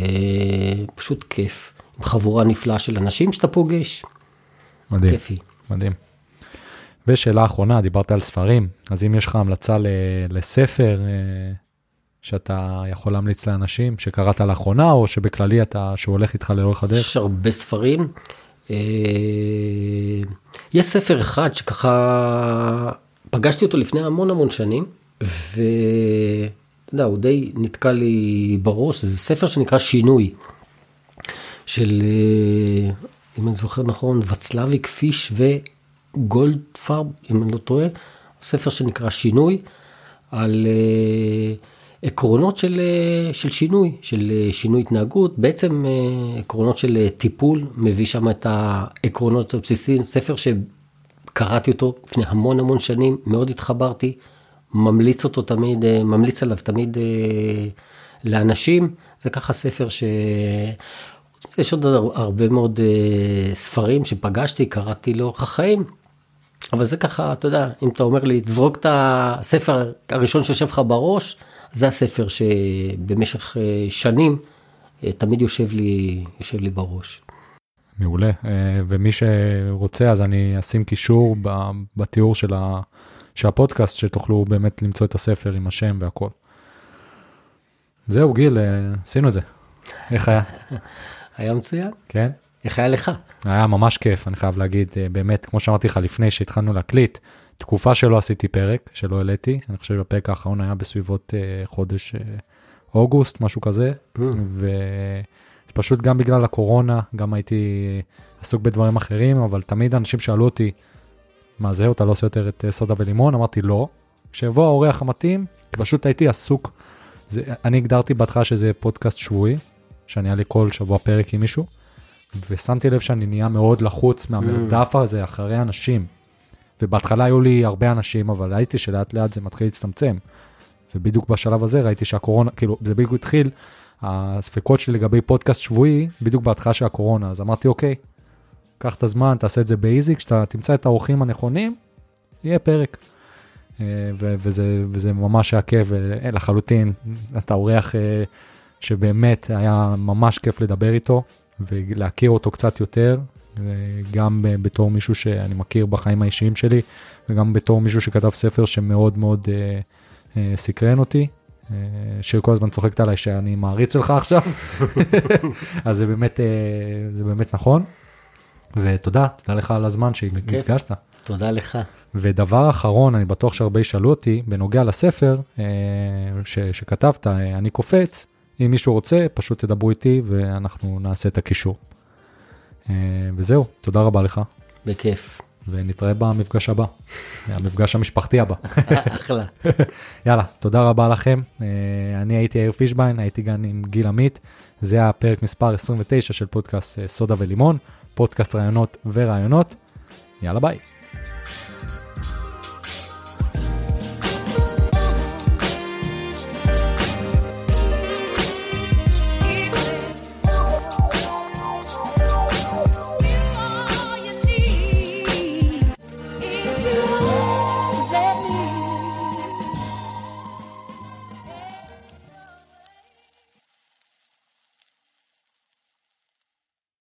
פשוט כיף. עם חבורה נפלאה של אנשים שאתה פוגש. מדהים, כיפי. מדהים. ושאלה אחרונה, דיברת על ספרים, אז אם יש לך המלצה לספר אה, שאתה יכול להמליץ לאנשים, שקראת לאחרונה, או שבכללי אתה, שהוא הולך איתך לאורך הדרך? יש הרבה ספרים. אה, יש ספר אחד שככה פגשתי אותו לפני המון המון שנים, ואתה יודע, הוא די נתקע לי בראש, זה ספר שנקרא שינוי, של, אה, אם אני זוכר נכון, וצלביק פיש ו... גולדפרב, אם אני לא טועה, ספר שנקרא שינוי, על uh, עקרונות של, uh, של שינוי, של uh, שינוי התנהגות, בעצם uh, עקרונות של uh, טיפול, מביא שם את העקרונות הבסיסיים, ספר שקראתי אותו לפני המון המון שנים, מאוד התחברתי, ממליץ אותו תמיד, uh, ממליץ עליו תמיד uh, לאנשים, זה ככה ספר ש... יש עוד הרבה מאוד ספרים שפגשתי, קראתי לאורך החיים, אבל זה ככה, אתה יודע, אם אתה אומר לי, תזרוק את הספר הראשון שיושב לך בראש, זה הספר שבמשך אה, שנים אה, תמיד יושב לי, יושב לי בראש. מעולה, אה, ומי שרוצה, אז אני אשים קישור בתיאור של, ה, של הפודקאסט, שתוכלו באמת למצוא את הספר עם השם והכל. זהו, גיל, עשינו את זה. איך היה? היה מצוין. כן? איך היה לך? היה ממש כיף, אני חייב להגיד, אה, באמת, כמו שאמרתי לך לפני שהתחלנו להקליט, תקופה שלא עשיתי פרק, שלא העליתי, אני חושב שהפרק האחרון היה בסביבות uh, חודש uh, אוגוסט, משהו כזה, mm. פשוט גם בגלל הקורונה, גם הייתי עסוק בדברים אחרים, אבל תמיד אנשים שאלו אותי, מה זהו, אתה לא עושה יותר את uh, סודה ולימון? אמרתי, לא. כשיבוא האורח המתאים, פשוט הייתי עסוק. זה, אני הגדרתי בהתחלה שזה פודקאסט שבועי, שאני אעלה כל שבוע פרק עם מישהו. ושמתי לב שאני נהיה מאוד לחוץ מהמרדף mm. הזה אחרי אנשים. ובהתחלה היו לי הרבה אנשים, אבל ראיתי שלאט לאט זה מתחיל להצטמצם. ובדיוק בשלב הזה ראיתי שהקורונה, כאילו, זה בדיוק התחיל, הספקות שלי לגבי פודקאסט שבועי, בדיוק בהתחלה של הקורונה, אז אמרתי, אוקיי, קח את הזמן, תעשה את זה באיזי, כשאתה תמצא את האורחים הנכונים, יהיה פרק. אה, וזה, וזה ממש היה כיף לחלוטין, אתה אורח אה, שבאמת היה ממש כיף לדבר איתו, ולהכיר אותו קצת יותר, גם בתור מישהו שאני מכיר בחיים האישיים שלי, וגם בתור מישהו שכתב ספר שמאוד מאוד אה, אה, סקרן אותי. אה, שיר כל הזמן צוחקת עליי שאני מעריץ שלך עכשיו, אז זה באמת, אה, זה באמת נכון. ותודה, תודה לך על הזמן שהתגשת. תודה לך. ודבר אחרון, אני בטוח שהרבה ישאלו אותי, בנוגע לספר אה, ש, שכתבת, אה, אני קופץ, אם מישהו רוצה, פשוט תדברו איתי ואנחנו נעשה את הקישור. אה, וזהו, תודה רבה לך. בכיף. ונתראה במפגש הבא, המפגש המשפחתי הבא. אחלה. יאללה, תודה רבה לכם. אה, אני הייתי יאיר פישביין, הייתי גם עם גיל עמית. זה היה פרק מספר 29 של פודקאסט אה, סודה ולימון, פודקאסט רעיונות ורעיונות. יאללה ביי.